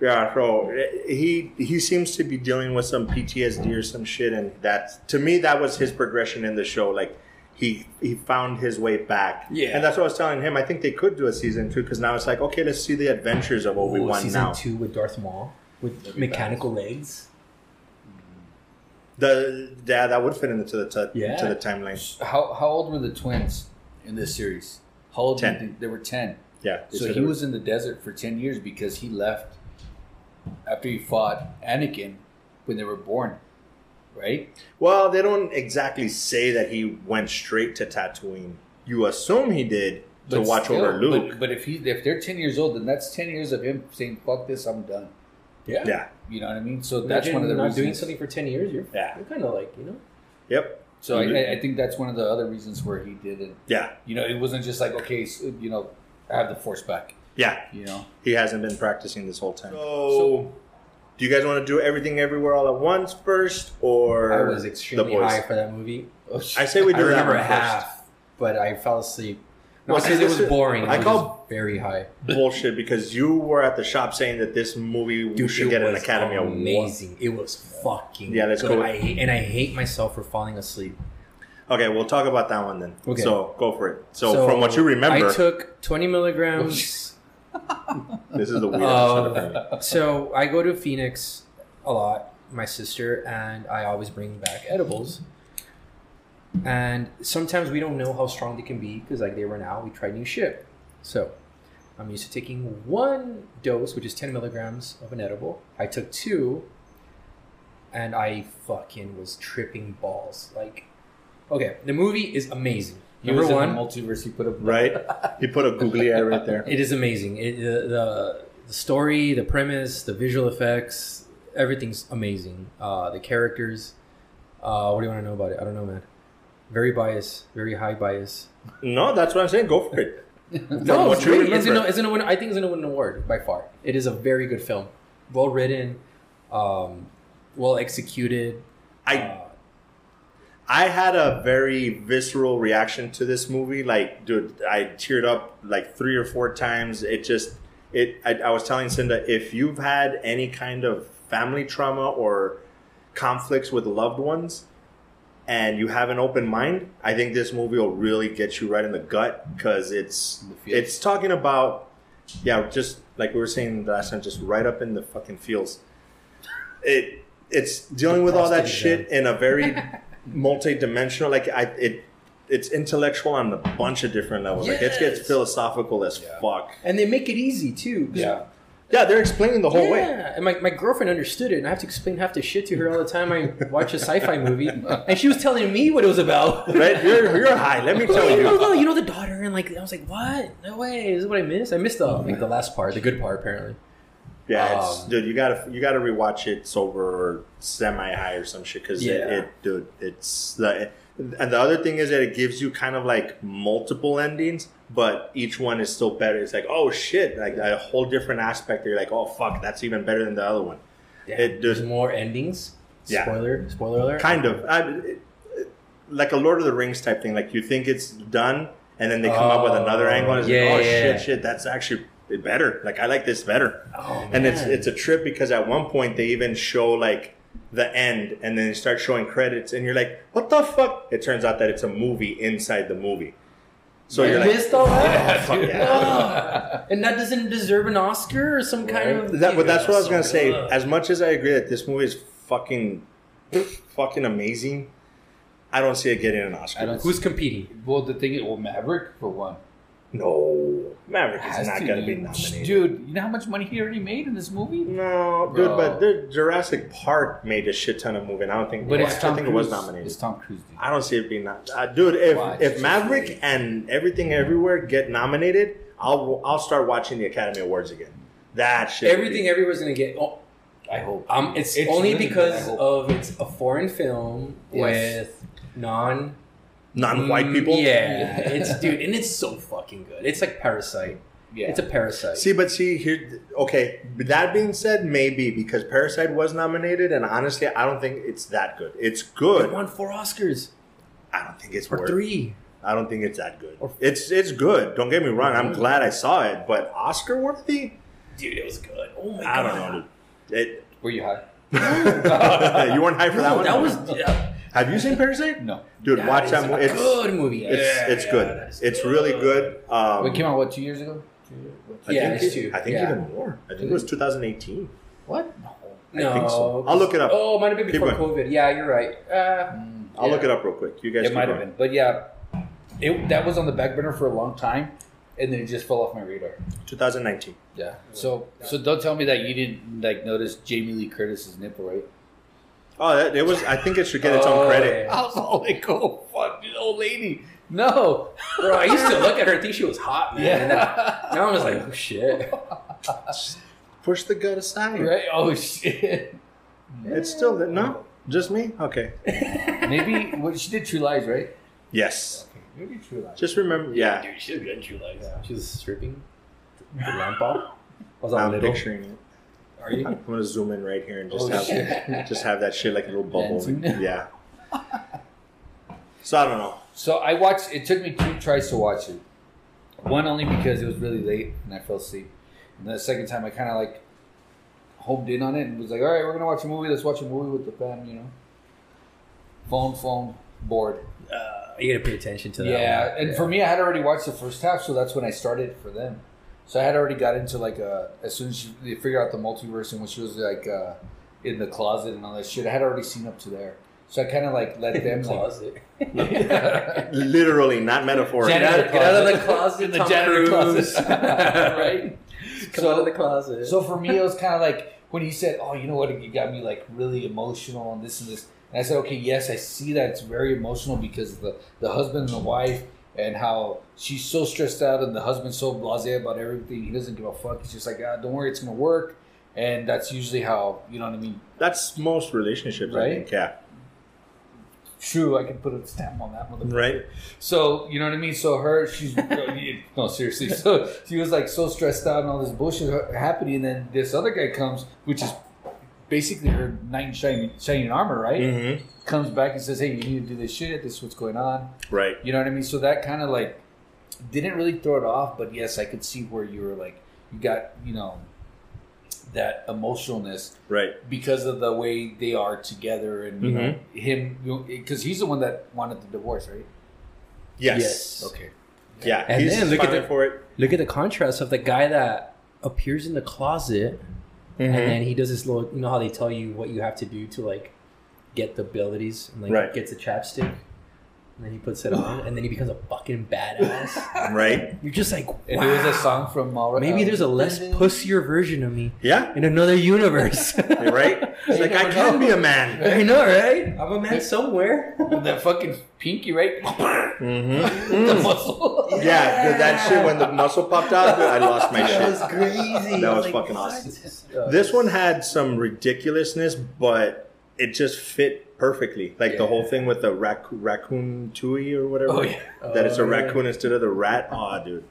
Yeah, so eh, he he seems to be dealing with some PTSD or some shit, and that to me that was his progression in the show. Like he he found his way back. Yeah. and that's what I was telling him. I think they could do a season two because now it's like okay, let's see the adventures of Obi Ooh, Wan season now. two with Darth Maul with mechanical legs. The yeah, that would fit into the t- Yeah. to the timeline. How how old were the twins in this series? How old? Ten. did They, they were ten. Yeah, So he it was in the desert for ten years because he left after he fought Anakin when they were born, right? Well, they don't exactly say that he went straight to Tatooine. You assume he did to But watch still, over Luke. But, but if he if they're ten years old, then that's ten years of him saying "fuck this, I'm done." Yeah. yeah. You know what I mean? So that's Imagine one of the not reasons. doing something for ten years. You're Yeah. You're kind of like you know. Yep. So Mhm. I, I think that's one of the other reasons where he didn't. Yeah. You know, it wasn't just like okay, so, you know, I have the force back. Yeah. You know, He hasn't been practicing this whole time. So, do you guys want to do everything everywhere all at once first, or I was extremely the boys? high for that movie. I say we I do that remember one first. half, but I fell asleep. Not Well, because see, it was boring. I I call- very high. Bullshit, because you were at the shop saying that this movie Dude, should get an Academy Award. amazing. It was fucking Yeah, let's good. go. I hate, and I hate myself for falling asleep. Okay, we'll talk about that one then. Okay. So go for it. So, from what you remember, I took 20 milligrams. this is the weirdest. Uh, of- shit I've heard. so I go to Phoenix a lot, my sister, and I always bring back edibles. And sometimes we don't know how strong they can be because, like, they run out. We try new shit. So I'm used to taking one dose, which is 10 milligrams of an edible. I took two, and I fucking was tripping balls. Like, okay, the movie is amazing. he Number one, the multiverse. He put up right? He put a googly eye right there. it is amazing. It, the, the the story, the premise, the visual effects, everything's amazing. Uh, the characters. Uh, what do you want to know about it? I don't know, man. Very biased, very high bias. No, that's what I'm saying. Go for it. No, what it's you great. It's remember. gonna, it's gonna win. I think it's gonna win an award by far. It is a very good film, well written, um, well executed. I Uh, I had a very visceral reaction to this movie. Like, dude, I teared up like three or four times. It just, it. I, I was telling Cinda, if you've had any kind of family trauma or conflicts with loved ones, and you have an open mind, I think this movie will really get you right in the gut because it's it's talking about, yeah, just like we were saying last time, just right up in the fucking feels. It it's dealing with all that shit in a very multi-dimensional like I it it's intellectual on a bunch of different levels. Like it gets philosophical as Yeah. fuck. and they make it easy too. Yeah. Yeah, they're explaining the whole way. Yeah, and my, my girlfriend understood it, and I have to explain half the shit to her all the time I watch a sci-fi movie, and she was telling me what it was about. Right? You're you're high. Let me tell Oh, no, you. no, you know the daughter, and like I was like, what? No way! This is what I missed. I missed the like the last part, the good part, apparently. Yeah, it's, Um, dude, you gotta you gotta rewatch it sober or semi high or some shit because Yeah. it, it, dude, it's the and the other thing is that it gives you kind of like multiple endings, but each one is still better. It's like oh shit, like a whole different aspect. You're like oh fuck, that's even better than the other one. It There's more endings. Yeah. Spoiler, spoiler alert. kind of I, it, it- like a Lord of the Rings type thing. Like you think it's done, and then they come up with another Oh, angle, and it's yeah, like oh, oh yeah, shit, yeah. shit, that's actually better. Like I like this better. Oh, and it's it's a trip because at one point they even show like the end and then they start showing credits and you're like what the fuck it turns out that it's a movie inside the movie so You you're like missed all that. oh, yeah. Ah, and that doesn't deserve an Oscar or some kind of. that, but that's what I was gonna say as much as I agree that this movie is fucking fucking amazing I don't see it getting an Oscar I don't- Who's competing? Well, the thing is, well, Maverick for one. No Maverick is Has not to, gonna be nominated Dude, you know how much money he already made in this movie? no dude Bro. but the Jurassic Park made a shit ton of movie and I don't think But I it's Tom think Cruise. it was nominated It's Tom Cruise, dude. I don't see it being not, uh, dude. If Watch, if Maverick and Everything Everywhere get nominated, I'll I'll start watching the Academy Awards again. That shit. Everything everywhere's gonna get. Oh, I hope. um, it's, It's only because good, of it's a foreign film Yes. with non non-white Mm, people. Yeah, it's dude, and it's so fucking good. It's like Parasite. Yeah. It's a Parasite. See, but see here. Okay, but that being said, maybe because Parasite was nominated, and honestly, I don't think it's that good. It's it good. won four Oscars I don't think it's or worth. three. I don't think it's that good. Or- It's it's good. Don't get me wrong. I'm glad I saw it, but Oscar worthy. Dude, it was good. Oh my I god. I don't know, dude. It, Were you high? you weren't high for that No, one. that was yeah, Have you seen Parasite? No. Dude, that watch is that movie. It's a good movie. it's Yeah, it's yeah, good. that is It's really good. Um, it came out what two years ago? I Yeah, think it's it- two. I think Yeah. even more. I think it was 2018. What? No. No, I think so. I'll look it up. Oh, it might have been before. COVID. Yeah, you're right. Uh, I'll Yeah. look it up real quick. You guys. It might have been, but yeah, it that was on the back burner for a long time, and then it just fell off my radar. 2019. Yeah. So so don't tell me that you didn't like notice Jamie Lee Curtis's nipple, right? Oh, that, it was. I think it should get its Oh, own credit. Oh, yeah. I was all like, "Oh fuck, this old lady." No. bro, I used to look at her and think she was hot, man. And then, Yeah. now I'm just like, oh shit. Push the gut aside. right? Oh shit. It's still there. No, just me. Okay. Maybe what she did True Lies, right? Yes. Maybe True Lies. Just remember. Yeah. Dude, she was good in True Lies. She was stripping. The lamp ball. I was on I'm little. picturing it. Are you? I'm gonna zoom in right here and just Oh, have shit. just have that shit like a little bubble. Yeah. So I don't know. So I watched. It took me two tries to watch it. One only because it was really late and I fell asleep. And the second time I kind of like homed in on it and was like, "All right, we're gonna watch a movie. Let's watch a movie with the fam." You know, phone, phone, board. Uh, you gotta pay attention to that. Yeah, one. and for me, I had already watched the first half, so that's when I started for them. So I had already got into like uh, as soon as she, they figured out the multiverse and when she was like uh, in the closet and all that shit, I had already seen up to there. So I kind of like let them like, closet. Literally, not metaphorically. Janitor Get out- get out of the closet. closet, in the Tom janitor Cruise. closet, right? Come So- out of the closet. So for me, it was kind of like when he said, "Oh, you know what? You got me like really emotional and this and this." And I said, "Okay, yes, I see that it's very emotional because of the the husband and the wife and how she's so stressed out and the husband's so blasé about everything. He doesn't give a fuck. He's just like, ah, don't worry, it's gonna work." And that's usually how you know what I mean. That's most relationships, I Right? think. Yeah. True, I can put a stamp on that motherfucker. Right. So you know what I mean. So her, she's no seriously. So she was like so stressed out and all this bullshit happening, and then this other guy comes, which is basically her knight in shining, shining armor, right? Mm-hmm. Comes back and says, "Hey, you need to do this shit. This is what's going on." Right. You know what I mean? So that kind of like didn't really throw it off, but yes, I could see where you were like you got you know that emotionalness Right. because of the way they are together and you know him because he's the one that wanted the divorce, right? Yes. Yes. Okay. Yeah. And he's then look at filing the- for it. Look at the contrast of the guy that appears in the closet Mm-hmm. and then he does this little you know how they tell you what you have to do to like get the abilities and like Right. gets a chapstick and then he puts it on and then he becomes a fucking badass. Right. You're just like, And wow. it was a song from uh, Maybe there's a less pussier version of me Yeah. in another universe. Right. It's like I can know. be a man. I know, right? I'm a man somewhere. with that fucking pinky, right? Mm-hmm. the muscle. Yeah, dude, that shit when the muscle popped out, I lost my shit. That was shit. crazy. That I was like, fucking what? awesome. Uh, This one had some ridiculousness, but it just fit perfectly. Like the whole thing with the rac- raccoon tui or whatever. Oh, yeah. That it's a Oh, yeah. raccoon instead of the rat. Oh, dude,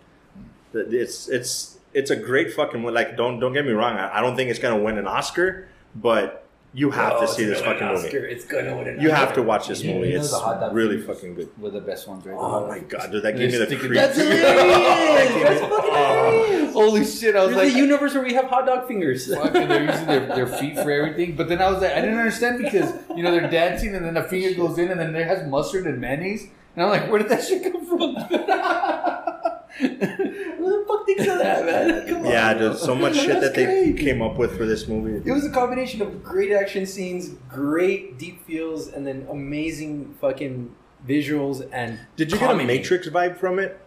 it's it's it's a great fucking one. Like, don't don't get me wrong. I, I don't think it's gonna win an Oscar, but you have Oh, to see this fucking movie. Oscar. It's gonna win an You have to watch this movie. It's the hot dog really fucking good. Were the best ones, right? Oh my god, dude, that gave me the sticking- creeps. That's hilarious. That's fucking oh. hilarious. Holy shit! I was There's like, a universe where we have hot dog fingers. fucking, they're using their, their feet for everything. But then I was like, I didn't understand because you know they're dancing and then a finger goes in and then there has mustard and mayonnaise. And I'm like, where did that shit come from? Fuck thinks of that, man? Come on. Yeah, dude, so much shit that they great. came up with for this movie. It was a combination of great action scenes, great deep feels, and then amazing fucking visuals and. Did you get a. Matrix vibe from it?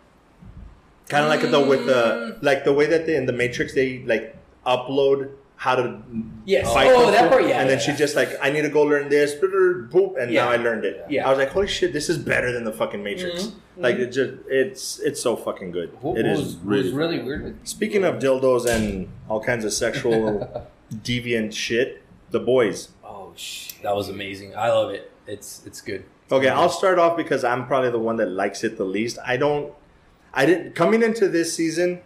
Kind of like the with the like the way that they in the Matrix they like upload how to Yes. fight Oh, that part, yeah, and then yeah, she yeah. just like I need to go learn this, boop, and Yeah. now I learned it. Yeah. I was like, holy shit, this is better than the fucking Matrix. Mm-hmm. Like it just it's it's so fucking good. What it is was really was really weird. With, Speaking of dildos and all kinds of sexual deviant shit, the boys. oh shit! That was amazing. I love it. It's it's good. Okay, I'll start off because I'm probably the one that likes it the least. I don't. I didn't coming into this season.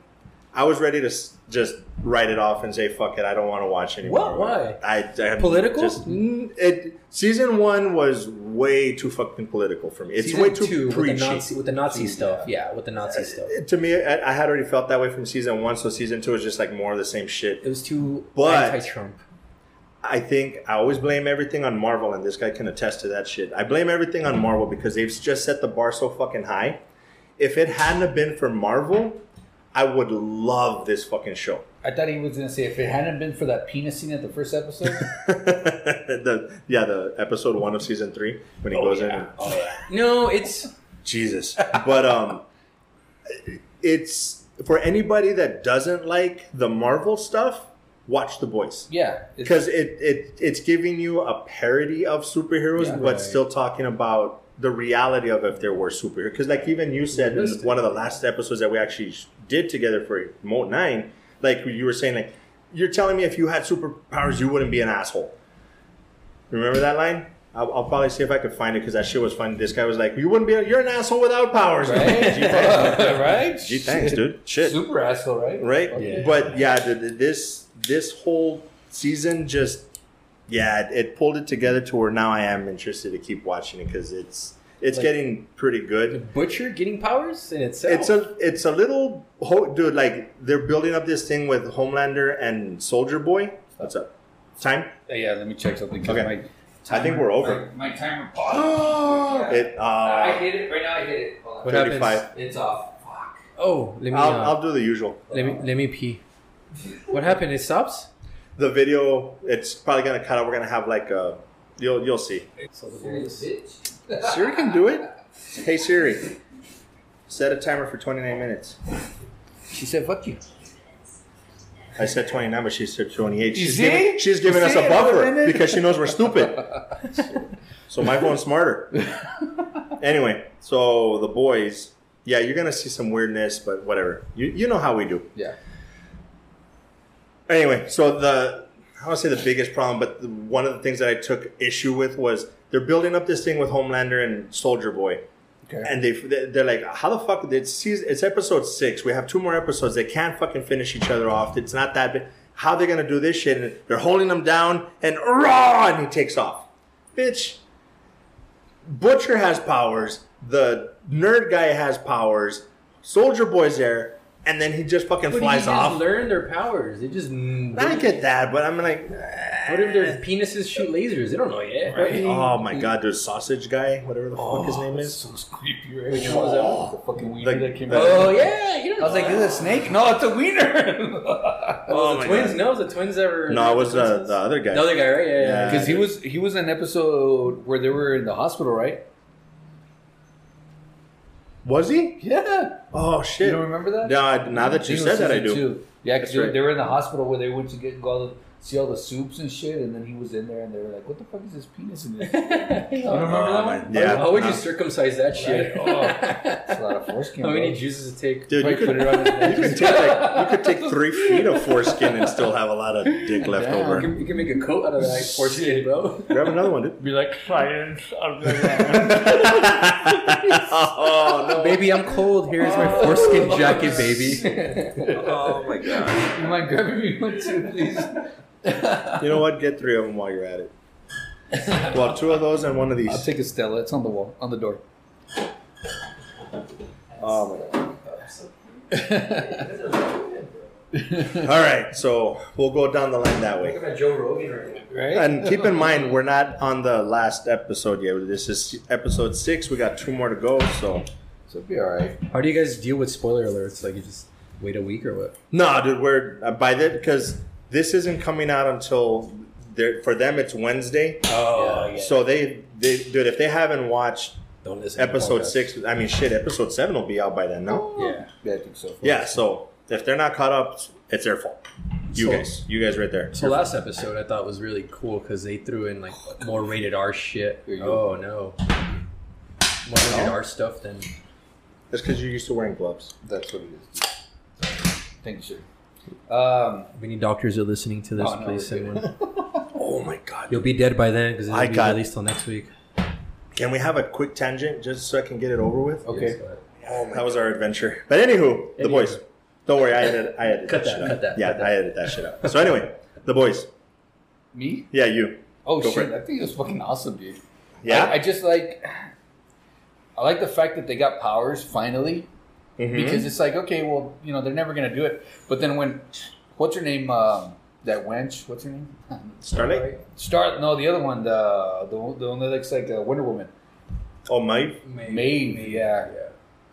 I was ready to s- just write it off and say fuck it. I don't want to watch anymore. What? Why? I, I Political? Just, mm, it season one was way too fucking political for me. It's Season way too two with the preachy. Nazi with the Nazi stuff. Yeah, with the Nazi stuff. to me, I, I had already felt that way from season one, so season two is just like more of the same shit. It was too But- anti-Trump. I think I always blame everything on Marvel, and this guy can attest to that shit. I blame everything on Marvel because they've just set the bar so fucking high. If it hadn't have been for Marvel, I would love this fucking show. I thought he was gonna say if it hadn't been for that penis scene at the first episode. the yeah, the episode one of season three when he goes in. And, No, it's Jesus, but um, it's for anybody that doesn't like the Marvel stuff. Watch the boys. yeah, because it, it it's giving you a parody of superheroes, Yeah. but Right. still talking about the reality of if there were superheroes. Because like even you said in one of the last episodes that we actually did together for Moat Nine, like you were saying, like you're telling me if you had superpowers, you wouldn't be an asshole. Remember that line? I'll, I'll probably see if I could find it because that shit was funny. This guy was like, "You wouldn't be. A, you're an asshole without powers." right, Gee, thanks. right. Gee, thanks, dude. Shit Super asshole, right? right? Yeah. But yeah, the, the- this this whole season just yeah, it, it pulled it together to where now I am interested to keep watching it because it's it's Like- getting pretty good. Butcher getting powers in itself. It's a it's a little ho- dude like they're building up this thing with Homelander and Soldier Boy. What's up? Time? Uh, Yeah, let me check something. Okay. my I think we're over. My, my timer paused. It I uh hit it right now. I hit it. Hold on. What thirty happens? It's off. Fuck. oh, let me I'll, uh, I'll do the usual. let me let me pee. What happened? It stops. The video it's probably gonna cut out. We're gonna have like a you'll you'll see. Serious bitch. Siri can do it. Hey Siri, set a timer for 29 minutes. She said, "Fuck you." I said 29, but she said 28. You She's see? giving, she's giving us see? a buffer because she knows we're stupid. so my phone's smarter. Anyway, so the boys, yeah, you're gonna see some weirdness, but whatever. You you know how we do. Yeah. Anyway, so the I don't want to say the biggest problem, but the, one of the things that I took issue with was they're building up this thing with Homelander and Soldier Boy. Okay. And they they're like, how the fuck? It's season, it's episode six. We have two more episodes. They can't fucking finish each other off. It's not that big. How they're gonna do this shit? And they're holding them down, and raw, and he takes off. Bitch. Butcher has powers. The nerd guy has powers. Soldier Boy's there, and then he just fucking But flies he off. learn their powers. They just. I get that, but I'm like, What if their eh. penises shoot lasers? They don't know yet. Right? oh my god, there's sausage guy, whatever the fuck his oh, name is. So creepy, right? Which one was that? Oh, the fucking wiener Like- that came the- out. Oh yeah, you know. I was like, "Is it a snake?" No, it's a wiener. Oh the my twins. God. No, the twins ever. No, it was the, twins? the other guy. the other guy, right? Yeah, yeah. Yeah. Because he was he was in an episode where they were in the hospital, right? Was he? Yeah. Oh shit! You don't remember that? No, I, now that you said that, I do. two. Yeah, because That's they, were- right. they were in the hospital where they went to get go all the, see all the soups and shit, and then he was in there, and they were like, "What the fuck is this penis in this?" you don't oh, remember Oh, that one? Yeah. How would you no. circumcise that shit? Right? Oh, it's a lot of foreskin. How many bro. juices it take? Dude, you could, put it on you could take like you could take three feet of foreskin and still have a lot of dick left Damn. You over. can, you can make a coat out of that foreskin, bro. Grab another one, dude. Be like science. oh no! baby, I'm cold. Here's my oh. foreskin jacket, baby. Oh my god! You mind grabbing me one too, please? You know what? Get three of them while you're at it. Well, two of those and one of these. I'll take a Stella. It's on the wall, on the door. Oh my god! All right, so we'll go down the line that way. at Joe Rogan right Right? And keep in mind, we're not on the last episode yet. This is episode six. We got two more to go. So, so it'll be all right. How do you guys deal with spoiler alerts? Like, you just wait a week or what? no, dude, we're uh, by that because this isn't coming out until for them it's Wednesday. Oh, yeah. So they, they, dude, if they haven't watched don't episode six, I mean, shit, episode seven will be out by then. No, Yeah. Yeah, I think so. yeah. So if they're not caught up, it's their fault. You So- guys, you guys, right there. So last episode I thought was really cool because they threw in like more rated R shit. Here you go. Oh no, more rated R stuff than That's because you're used to wearing gloves. That's what it is. Thank you, sir. Um, if any doctors are listening to this, Oh, no, please we're send one. Oh my god! You'll be dead by then because I it'll be got- released till next week. Can we have a quick tangent just so I can get it over with? okay. Oh, that was our adventure. But anywho, the boys. Don't worry, I edited. I edited Cut that, that, shit cut out. that, Yeah, cut that. I edited that shit out. So anyway, the boys. Me? Yeah, you. Oh Go shit! I think it was fucking awesome, dude. Yeah. I, I just like. I like the fact that they got powers finally Mhm. because it's like okay, well, you know, they're never gonna do it. But then when, what's her name? Um, that wench. What's her name? Starlight. Star. No, the other one. The the, one- the one that looks like a Wonder Woman. Oh, Maeve. Maeve, yeah. yeah.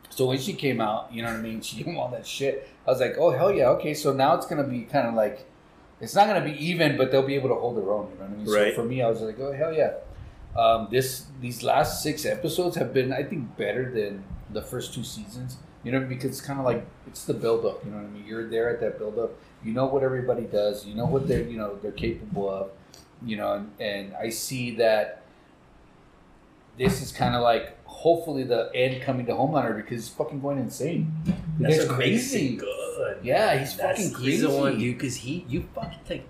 So when she came out, you know what I mean? She gave all that shit. I was like, oh hell yeah, okay. So now it's gonna be kind of like, it's not gonna be even, but they'll be able to hold their own. You know what I mean? Right. So for me, I was like, oh hell yeah. Um, this these last six episodes have been, I think, better than the first two seasons. You know, because it's kind of like it's the build up. You know what I mean? You're there at that build up. You know what everybody does. You know what they're you know they're capable of. You know, and, and I see that this is kind of like hopefully the end coming to Homelander because he's fucking going insane. That's what crazy. good. Yeah, he's That's, fucking crazy. he's the one, dude. Because he, you fucking like.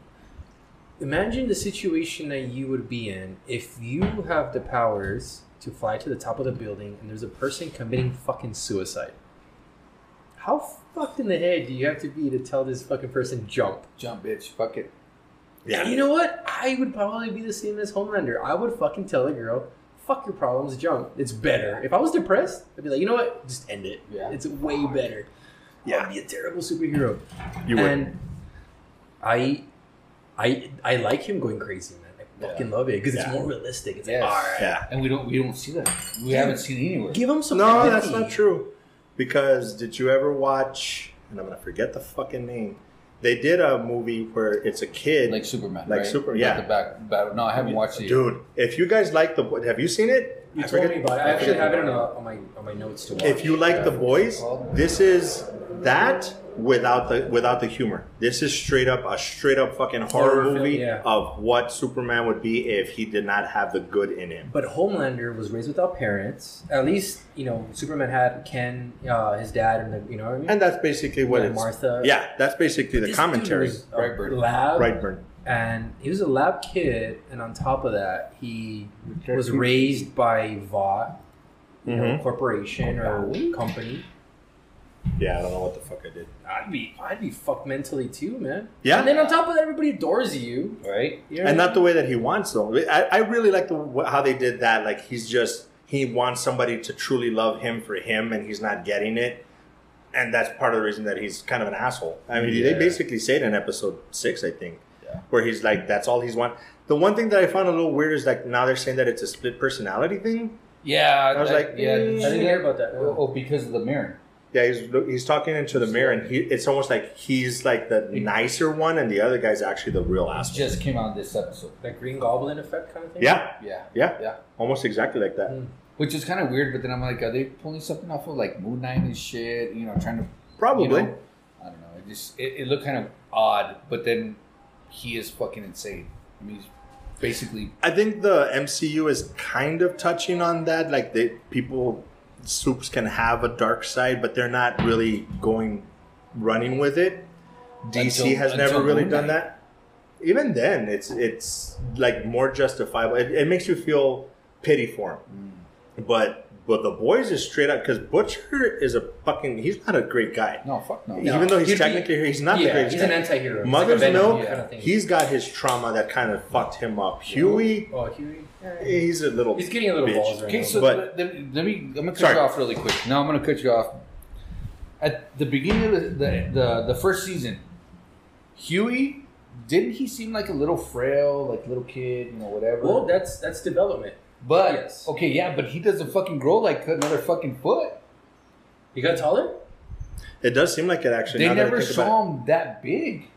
Imagine the situation that you would be in if you have the powers to fly to the top of the building and there's a person committing fucking suicide. How fucked in the head do you have to be to tell this fucking person jump? Jump, bitch. Fuck it. Yeah. You know what? I would probably be the same as Homelander. I would fucking tell a girl, fuck your problems, jump. It's better. If I was depressed, I'd be like, you know what? Just end it. Yeah. It's way better. Yeah. I'd be a terrible superhero. You would. And I, I, I like him going crazy, man. I fucking love it because Yeah. it's more realistic. It's Yes. like, all right, Yeah. And we don't we don't see that. We haven't seen it anywhere. give him some. No, empathy. that's not true. Because did you ever watch? And I'm gonna forget the fucking name. They did a movie where it's a kid. Like Superman. Like right? Super- Not yeah. The back battle. No, I haven't watched it. Dude, if you guys like the, have you seen it? You I told forget- me about it. I I actually have it on, a, on my on my notes to watch. If you like Yeah. the boys, this is that without the without the humor. This is straight up a straight up fucking horror Horror film, movie yeah. of what Superman would be if he did not have the good in him. But Homelander was raised without parents. At least you know Superman had Ken, uh, his dad, and the you know what I mean. And that's basically what Yeah, it's. Martha. Yeah, that's basically the This commentary. dude was Brightburn. lab, Brightburn. and he was a lab kid, and on top of that, he was raised by Vought, you know, Mhm. corporation or company. Yeah, I don't know what the fuck I did. I'd be, I'd be fucked mentally too, man. Yeah. And then on top of that, everybody adores you, Right? you know and what I not the way that he wants though. I, I really like the how they did that. Like he's just he wants somebody to truly love him for him, and he's not getting it, and that's part of the reason that he's kind of an asshole. I mean, they basically say it in episode six, I think, Yeah. where he's like, "That's all he's want." The one thing that I found a little weird is like now they're saying that it's a split personality thing. Yeah. I was that- like, yeah. mm. I didn't hear about that. Oh, oh, because of the mirror. Yeah, he's he's talking into the mirror, and he it's almost like he's like the nicer one, and the other guy's actually the real It asshole. just came out this episode. That Green Goblin effect kind of thing. Yeah, Yeah. yeah, Yeah. almost exactly like that. Mm. Which is kind of weird, but then I'm like, are they pulling something off of like Moon Knight and shit? You know, trying to Probably. You know, I don't know. It just it, it looked kind of odd, but then he is fucking insane. I mean, he's basically I think the MCU is kind of touching on that. Like they people, soups can have a dark side, but they're not really going running with it. DC Until- has never really Moon done Knight. that. Even then, it's it's like more justifiable. It, it makes you feel pity for him. Mm. But but the boys is straight up because Butcher is a fucking. He's not a great guy. no fuck no. No. Even though he's He'd be- technically he's not the yeah, greatest. he's guy. an anti-hero. Mother's like a Venom Milk, kind of he's got his trauma that kind of fucked him up. Huey, Oh, Huey. he's a little. He's getting a little bitch. balls right Okay, now. so But- let, me, let me. I'm gonna cut Sorry. you off really quick. No, I'm gonna cut you off. At the beginning of the the, the, the first season, Huey didn't he seem like a little frail, like little kid, you know, whatever. well, that's that's development. But yes. okay, yeah, but he doesn't fucking grow like another fucking foot. He got taller. It does seem like it actually. They now never think saw him that big,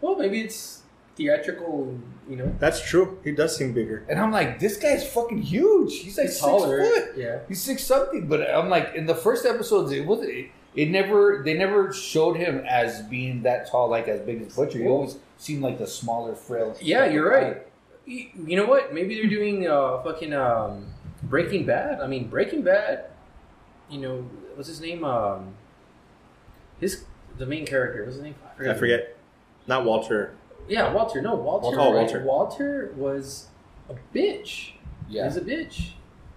Well, maybe it's theatrical. You know. That's true. He does seem bigger. and I'm like, this guy's fucking huge. He's like he's six taller. foot. Yeah. He's six something, but I'm like in the first episodes, it was it, it never they never showed him as being that tall, like as big as Butcher. He always seemed like the smaller, frail. Yeah, you're right. You you know what? Maybe they're doing uh, fucking um, Breaking Bad. I mean, Breaking Bad. You know, what's his name? Um, his the main character. What's his name? I forget. Not Walter. Yeah, Walter. No, Walter. Oh, right? Walter. Walter was a bitch. Yeah, He's a bitch.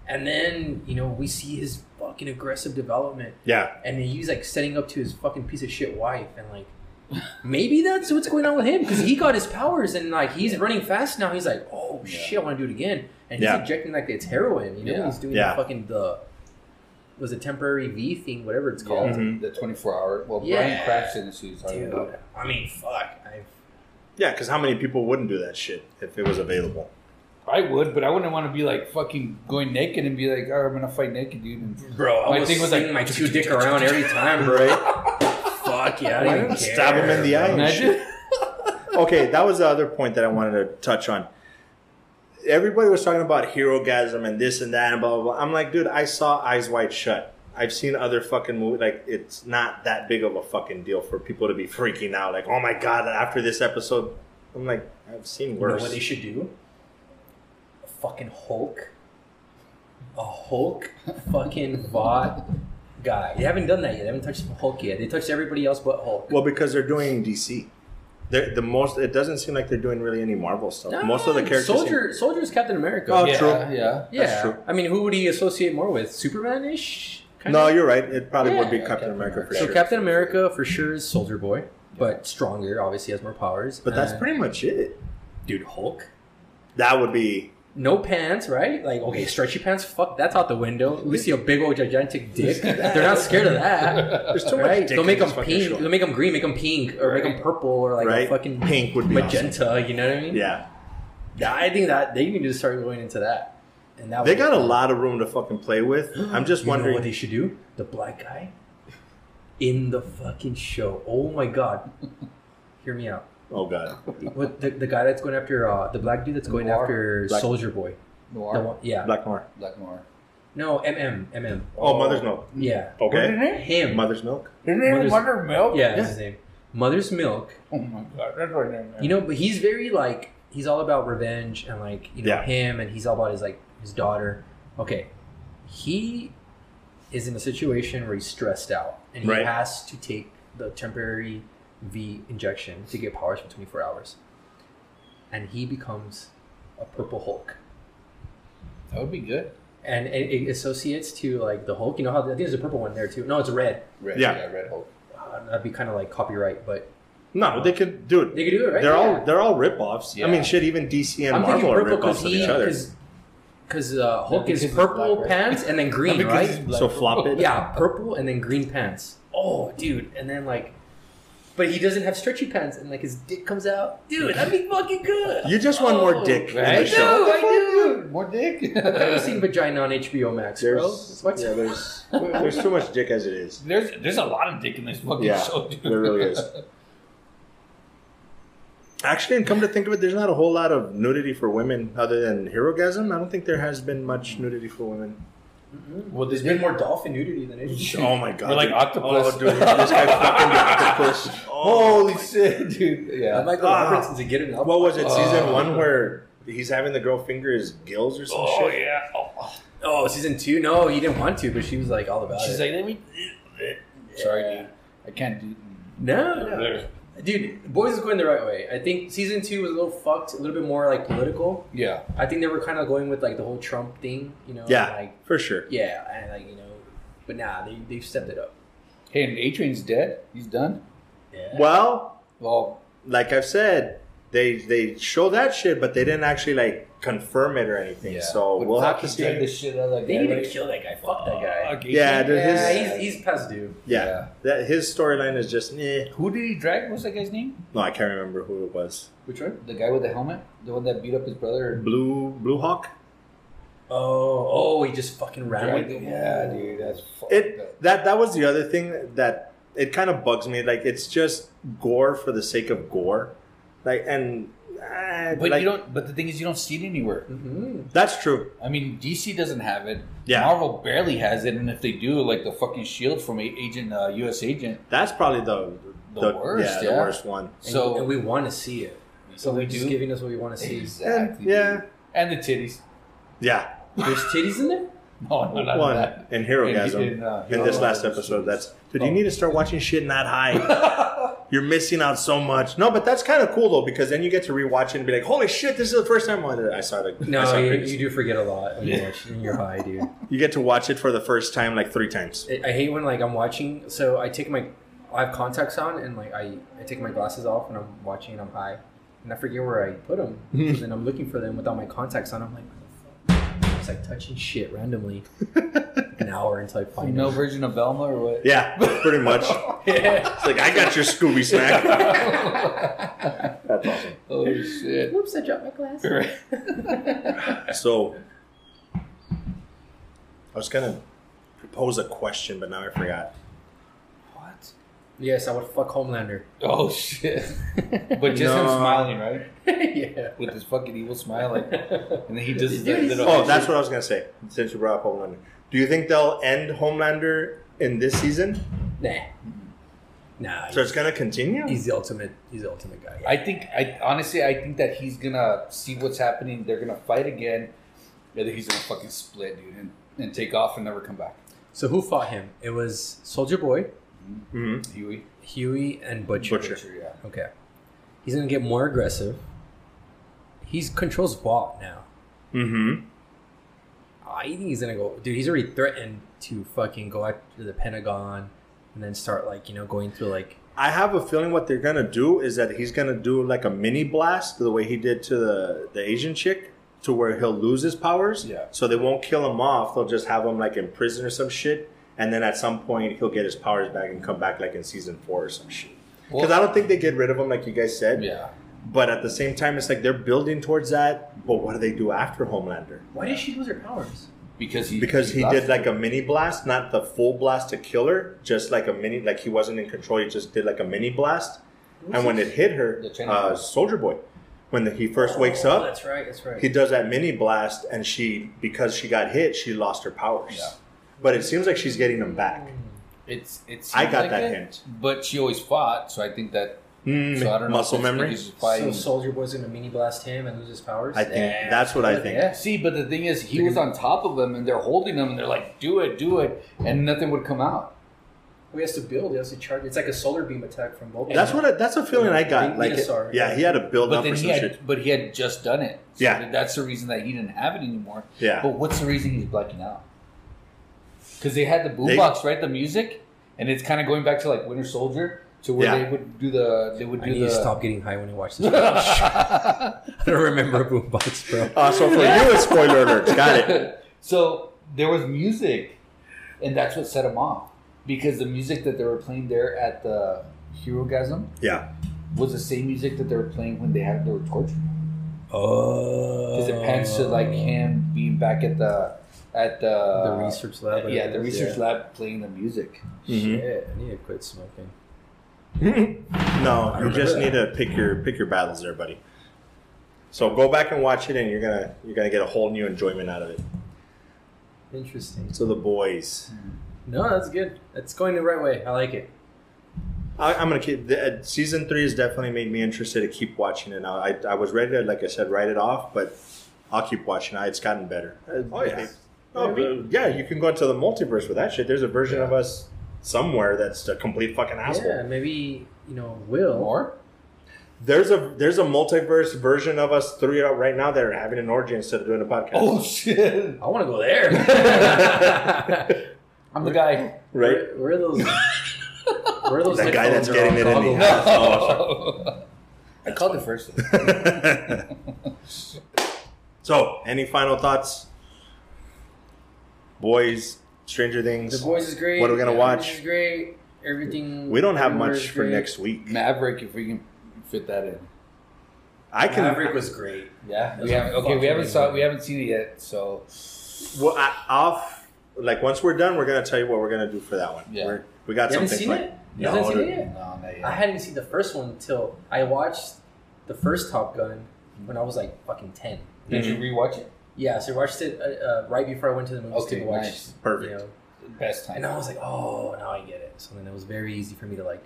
And then you know we see his fucking aggressive development, Yeah. and he's like setting up to his fucking piece of shit wife, and like maybe that's what's going on with him because he got his powers and like he's running fast now. He's like, oh oh shit, I want to do it again. And he's Yeah. injecting like it's heroin. You know, Yeah. he's doing Yeah. the fucking the was a temporary V thing, whatever it's called. Yeah, Mhm. the 24 hour. Well, Yeah. Bryan Cranston is who he's talking Dude, about. I mean, fuck. I've, Yeah, because how many people wouldn't do that shit if it was available? I would, but I wouldn't want to be like fucking going naked and be like, oh, I'm gonna fight naked, dude. And bro, I My was thing was like- my two dick around every time, bro. fuck yeah, I didn't even Stab him in the care, eye. bro. Imagine. okay, that was the other point that I wanted to touch on. Everybody was talking about Herogasm and this and that and blah blah blah. I'm like, dude, I saw Eyes Wide Shut. I've seen other fucking movies. Like, it's not that big of a fucking deal for people to be freaking out. Like, oh my god, after this episode, I'm like, I've seen You know worse. what they should do? A fucking Hulk. A Hulk fucking Vought guy. They haven't done that yet. They haven't touched Hulk yet. They touched everybody else but Hulk. Well, because they're doing DC. They're, the most. It doesn't seem like they're doing really any Marvel stuff. No, most of the characters. seem- Soldier Soldier's Captain America. Oh, yeah, true. Yeah. yeah. that's true. I mean, who would he associate more with? Superman ish? no, you're right. It probably would be Yeah, Captain, Captain America, America. for So sure. Captain America for sure is Soldier Boy, but stronger. Obviously, has more powers. but that's Uh, pretty much it. dude. Hulk. That would be. No pants, right? Like, okay, stretchy pants. Fuck, that's out the window. We see a big old gigantic dick. They're not scared of that. There's too much right? dick They'll make them pink. They'll make them green. Make them pink, or make them purple, or like Right? fucking Pink would be magenta. You know what I mean? Yeah. Yeah, I think that they need to start going into that. And that They got a fun. lot of room to fucking play with. I'm just You know wondering. what they should do? The black guy in the fucking show. Oh my god. Hear me out. Oh god. What the, the guy that's going after uh, the black dude that's going Noir? after Black- Soldier Boy. The Noir. one, yeah. Black Noir. Black Noir. No, MM, MM. Oh, Mother's Milk. Yeah. Okay. Him. Mother's Milk. His name is Mother Milk? Yeah, that's his name. Mother's Milk. Oh my god, that's right name. You know, but he's very like he's all about revenge and like you know Yeah. him, and he's all about his like his daughter. Okay, he is in a situation where he's stressed out, and he Right. has to take the temporary V injection to get powers for twenty four hours, and he becomes a purple Hulk. that would be good. And it, it associates to like the Hulk. You know how I think there's a purple one there too. No, it's red. Red, Yeah. yeah, Red Hulk. Uh, that'd be kind of like copyright, but No, they could do it. they could do it right. They're Yeah. all they're all rip-offs. I mean, shit. Even DC and I'm Marvel are purple rip-offs because of he each other. because uh, Hulk because is purple black, right? pants and then green, right? So flop it. Yeah, purple and then green pants. Oh, dude, and then like, but he doesn't have stretchy pants and like his dick comes out. Dude, that'd be fucking good. You just want more Oh, dick in Right? the show. No, I do. More dick. I've never seen vagina on HBO Max, bro. There's, What? yeah, there's there's too much dick as it is. There's there's a lot of dick in this fucking Yeah, show, dude. there really is. Actually, and come to think of it, there's not a whole lot of nudity for women other than Herogasm. I don't think there has been much nudity for women. Well, There's been more dolphin nudity than anything. Oh my god! We're like dude. octopus. Oh, dude, this guy fucking octopus. Oh, Holy shit, dude! Yeah. Michael Ah. Robertson to get it up. what was it? Season Oh. one where he's having the girl finger his gills or some Oh shit. yeah. Oh. Yeah. Oh, season two? No, he didn't want to, but she was like all about She's it. She's like, let me. Sorry, dude. I can't do. no, no. Dude, boys is going the right way. I think season two was a little fucked, a little bit more like political. Yeah. I think they were kind of going with like the whole Trump thing, you know? Yeah, Like, for sure. yeah, and like, you know, but nah, they, they've stepped it up. Hey, and A Train's dead. He's done. Yeah. Well, Well, like I've said, they they show that shit, but they didn't actually like confirm it or anything. yeah. So But we'll have to see. dragged the shit out of that They guy, need to kill that guy. Fuck that guy. Fuck, Yeah, Train? dude, his- Yeah, he's, he's past due. Yeah, Yeah. that his storyline is just eh. Who did he drag? What's that guy's name? No, I can't remember who it was. Which one? The guy with the helmet, the one that beat up his brother. Blue Blue Hawk. Oh, oh, he just fucking ran Dragged with him. Yeah, dude, that's It up. that that was the other thing that it kind of bugs me. Like it's just gore for the sake of gore, like and. Eh, But like, you don't. But the thing is, you don't see it anywhere. Mm-hmm. That's true. I mean, DC doesn't have it. Yeah. Marvel barely has it, and if they do, like the fucking Shield from Agent uh, U.S. Agent. That's probably the The worst, Yeah, the worst one. So, So and we want to see it. So we they're just do? giving us what we want to see. exactly. yeah. dude. And the titties. Yeah, There's titties in there? No, no, not one that. in Herogasm. In- In, in, uh, this last episode, that's dude. Oh. You need to start watching shit not high. You're missing out so much. No, but that's kind of cool though because then you get to rewatch it and be like, "Holy shit, this is the first time I I saw it." I No, saw you, you do forget a lot when you watch when you're high, dude. You get to watch it for the first time like three times. I I hate when like I'm watching. So I take my, I have contacts on, and like I, I take my glasses off and I'm watching and I'm high, and I forget where I put them. and then I'm looking for them without my contacts on. I'm like, what the fuck? It's like touching shit randomly. An hour until I find no them. version of Velma or what? Yeah, pretty much. Yeah. It's like I got your Scooby snack. That's awesome. Oh shit. Whoops! I dropped my glasses. So I was gonna propose a question, but now I forgot. What? Yes, I would fuck Homelander. Oh shit. But just him No. smiling, right? yeah. With his fucking evil smile, like, and then he does Dude, that he's- little. Oh, that's what I was gonna say. Since you brought up Homelander, do you think they'll end Homelander in this season? Nah. Nah. So it's gonna continue? he's the ultimate. He's the ultimate guy. I think I honestly I think that he's gonna see what's happening. They're gonna fight again. And he's gonna fucking split, dude, and, and take off and never come back. So who fought him? It was Soldier Boy, hmm Hughie, Hughie, and Butcher. Butcher. yeah. Okay. He's gonna get more aggressive. He's controls Vought now. hmm I think he's gonna go, dude. He's already threatened to fucking go after the Pentagon, and then start like you know going through like I have a feeling what they're gonna do is that he's gonna do like a mini blast the way he did to the the Asian chick, to where he'll lose his powers. Yeah. So they won't kill him off. They'll just have him like in prison or some shit, and then at some point he'll get his powers back and come back like in season four or some shit. Because I don't think they get rid of him like you guys said. Yeah. But at the same time, it's like they're building towards that. But what do they do after Homelander? why did she lose her powers? Because he Because he lost did it. like a mini blast, not the full blast to kill her, just like a mini, like he wasn't in control. He just did like a mini blast, and when it hit her, The uh, Soldier Boy, when the, he first wakes Oh, up, That's right. That's right. he does that mini blast, and she because she got hit, she lost her powers. Yeah. But it seems like she's getting them back. It's it's. I got that hint. But she always fought, so I think that. Mm, so I don't know. muscle if memory. so. Soldier Boy's gonna mini blast him and lose his powers. I think Yeah. that's what I think. Yeah. See, but the thing is, he was on top of them, and they're holding him, and they're like, "Do it, do it," and nothing would come out. He has to build. He has to charge. It's like a solar beam attack from Boba. That's what. I, that's a feeling I got. Like, it- yeah, he had to build But up then for he some had, shit. but he had just done it. So Yeah. that's the reason that he didn't have it anymore. Yeah. But what's the reason he's blacking out? Because they had the They- boombox, right? The music, and it's kind of going back to like Winter Soldier, to where Yeah. they would do the they would I do need the. to stop getting high when I watch this. I don't remember Boombox, bro. Uh, so for you, it's spoiler alert. Got it. so there was music, and that's what set him off. Because the music that they were playing there at the Herogasm Yeah. was the same music that they were playing when they had they were tortured. Oh, Because it pans to like him being back at the at the the research lab. Yeah, the research Yeah. lab playing the music. Mhm. Shit, I need to quit smoking. No, you just that. need to pick your pick your battles there, buddy. So go back and watch it, and you're gonna you're gonna get a whole new enjoyment out of it. Interesting. So the boys, No, that's good. That's going the right way. I like it. I, I'm gonna keep. The, uh, season three has definitely made me interested to keep watching it. Now I I was ready to, like I said, write it off, but I'll keep watching it. It's gotten better. Oh, yeah. Oh, but, yeah, you can go into the multiverse with that shit. There's a version of us somewhere that's a complete fucking asshole. Yeah, maybe you know Will. More? There's a there's a multiverse version of us three out right now that are having an orgy instead of doing a podcast. Oh shit! I want to go there. I'm the guy. right. Where, where are those? Where are those? That guy that's getting it in all the goggled? Oh, I called it first. so, any final thoughts, boys? Stranger Things. The Boys is great. What are we gonna Everything watch? Is great. Everything. We don't have much for next week. Maverick, if we can fit that in. I can. Maverick was great. Yeah, we haven't. Okay, we haven't saw. good. We haven't seen it yet. So Well, I, off. Like once we're done, we're gonna tell you what we're gonna do for that one. Yeah. We're, we got You haven't something. seen planned. it? You No, haven't seen it yet? no, not I hadn't seen the first one until I watched the first Top Gun when I was like fucking ten. Did mm-hmm. you rewatch it? Yeah, so I watched it uh, uh, right before I went to the movies Okay, to watch. nice. Perfect. You know, Best time. and I was like, oh, now I get it. So then it was very easy for me to like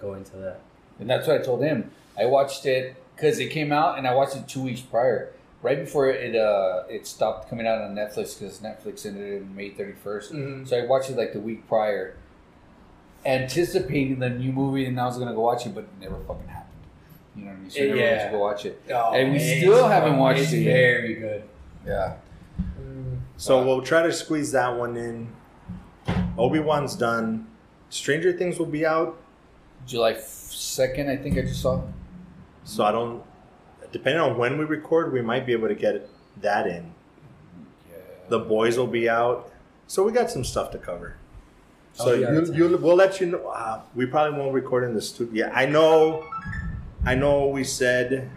go into that. And that's what I told him. I watched it because it came out, and I watched it two weeks prior, right before it uh, it stopped coming out on Netflix because Netflix ended in May thirty Mhm. So I watched it like the week prior, anticipating the new movie, and I was gonna go watch it, but it never fucking happened. You know what I mean? So I never went Yeah. to go watch it. Oh, And we still haven't watched it's it yet. Very good. Yeah. So we'll try to squeeze that one in. Obi Wan's done. Stranger Things will be out July second, I think I just saw. So I don't. Depending on when we record, we might be able to get that in. The boys will be out, so we got some stuff to cover. So Oh, yeah, you, you, we'll let you know. Uh, we probably won't record in the studio. Yeah, I know. I know. We said.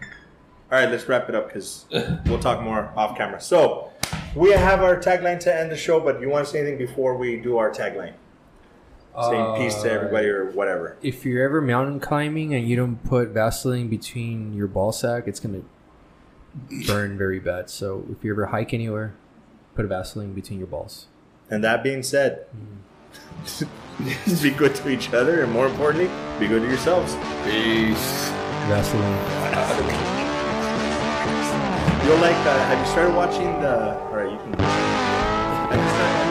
All right, let's wrap it up because we'll talk more off camera. So we have our tagline to end the show, but you want to say anything before we do our tagline? Saying peace to Uh, everybody or whatever. If you're ever mountain climbing and you don't put Vaseline between your ball sack, it's gonna burn very bad. So if you ever hike anywhere, put a Vaseline between your balls. And that being said, be good to each other, and more importantly, be good to yourselves. Peace. Vaseline. You'll like. Uh, have you started watching the? All right, you can.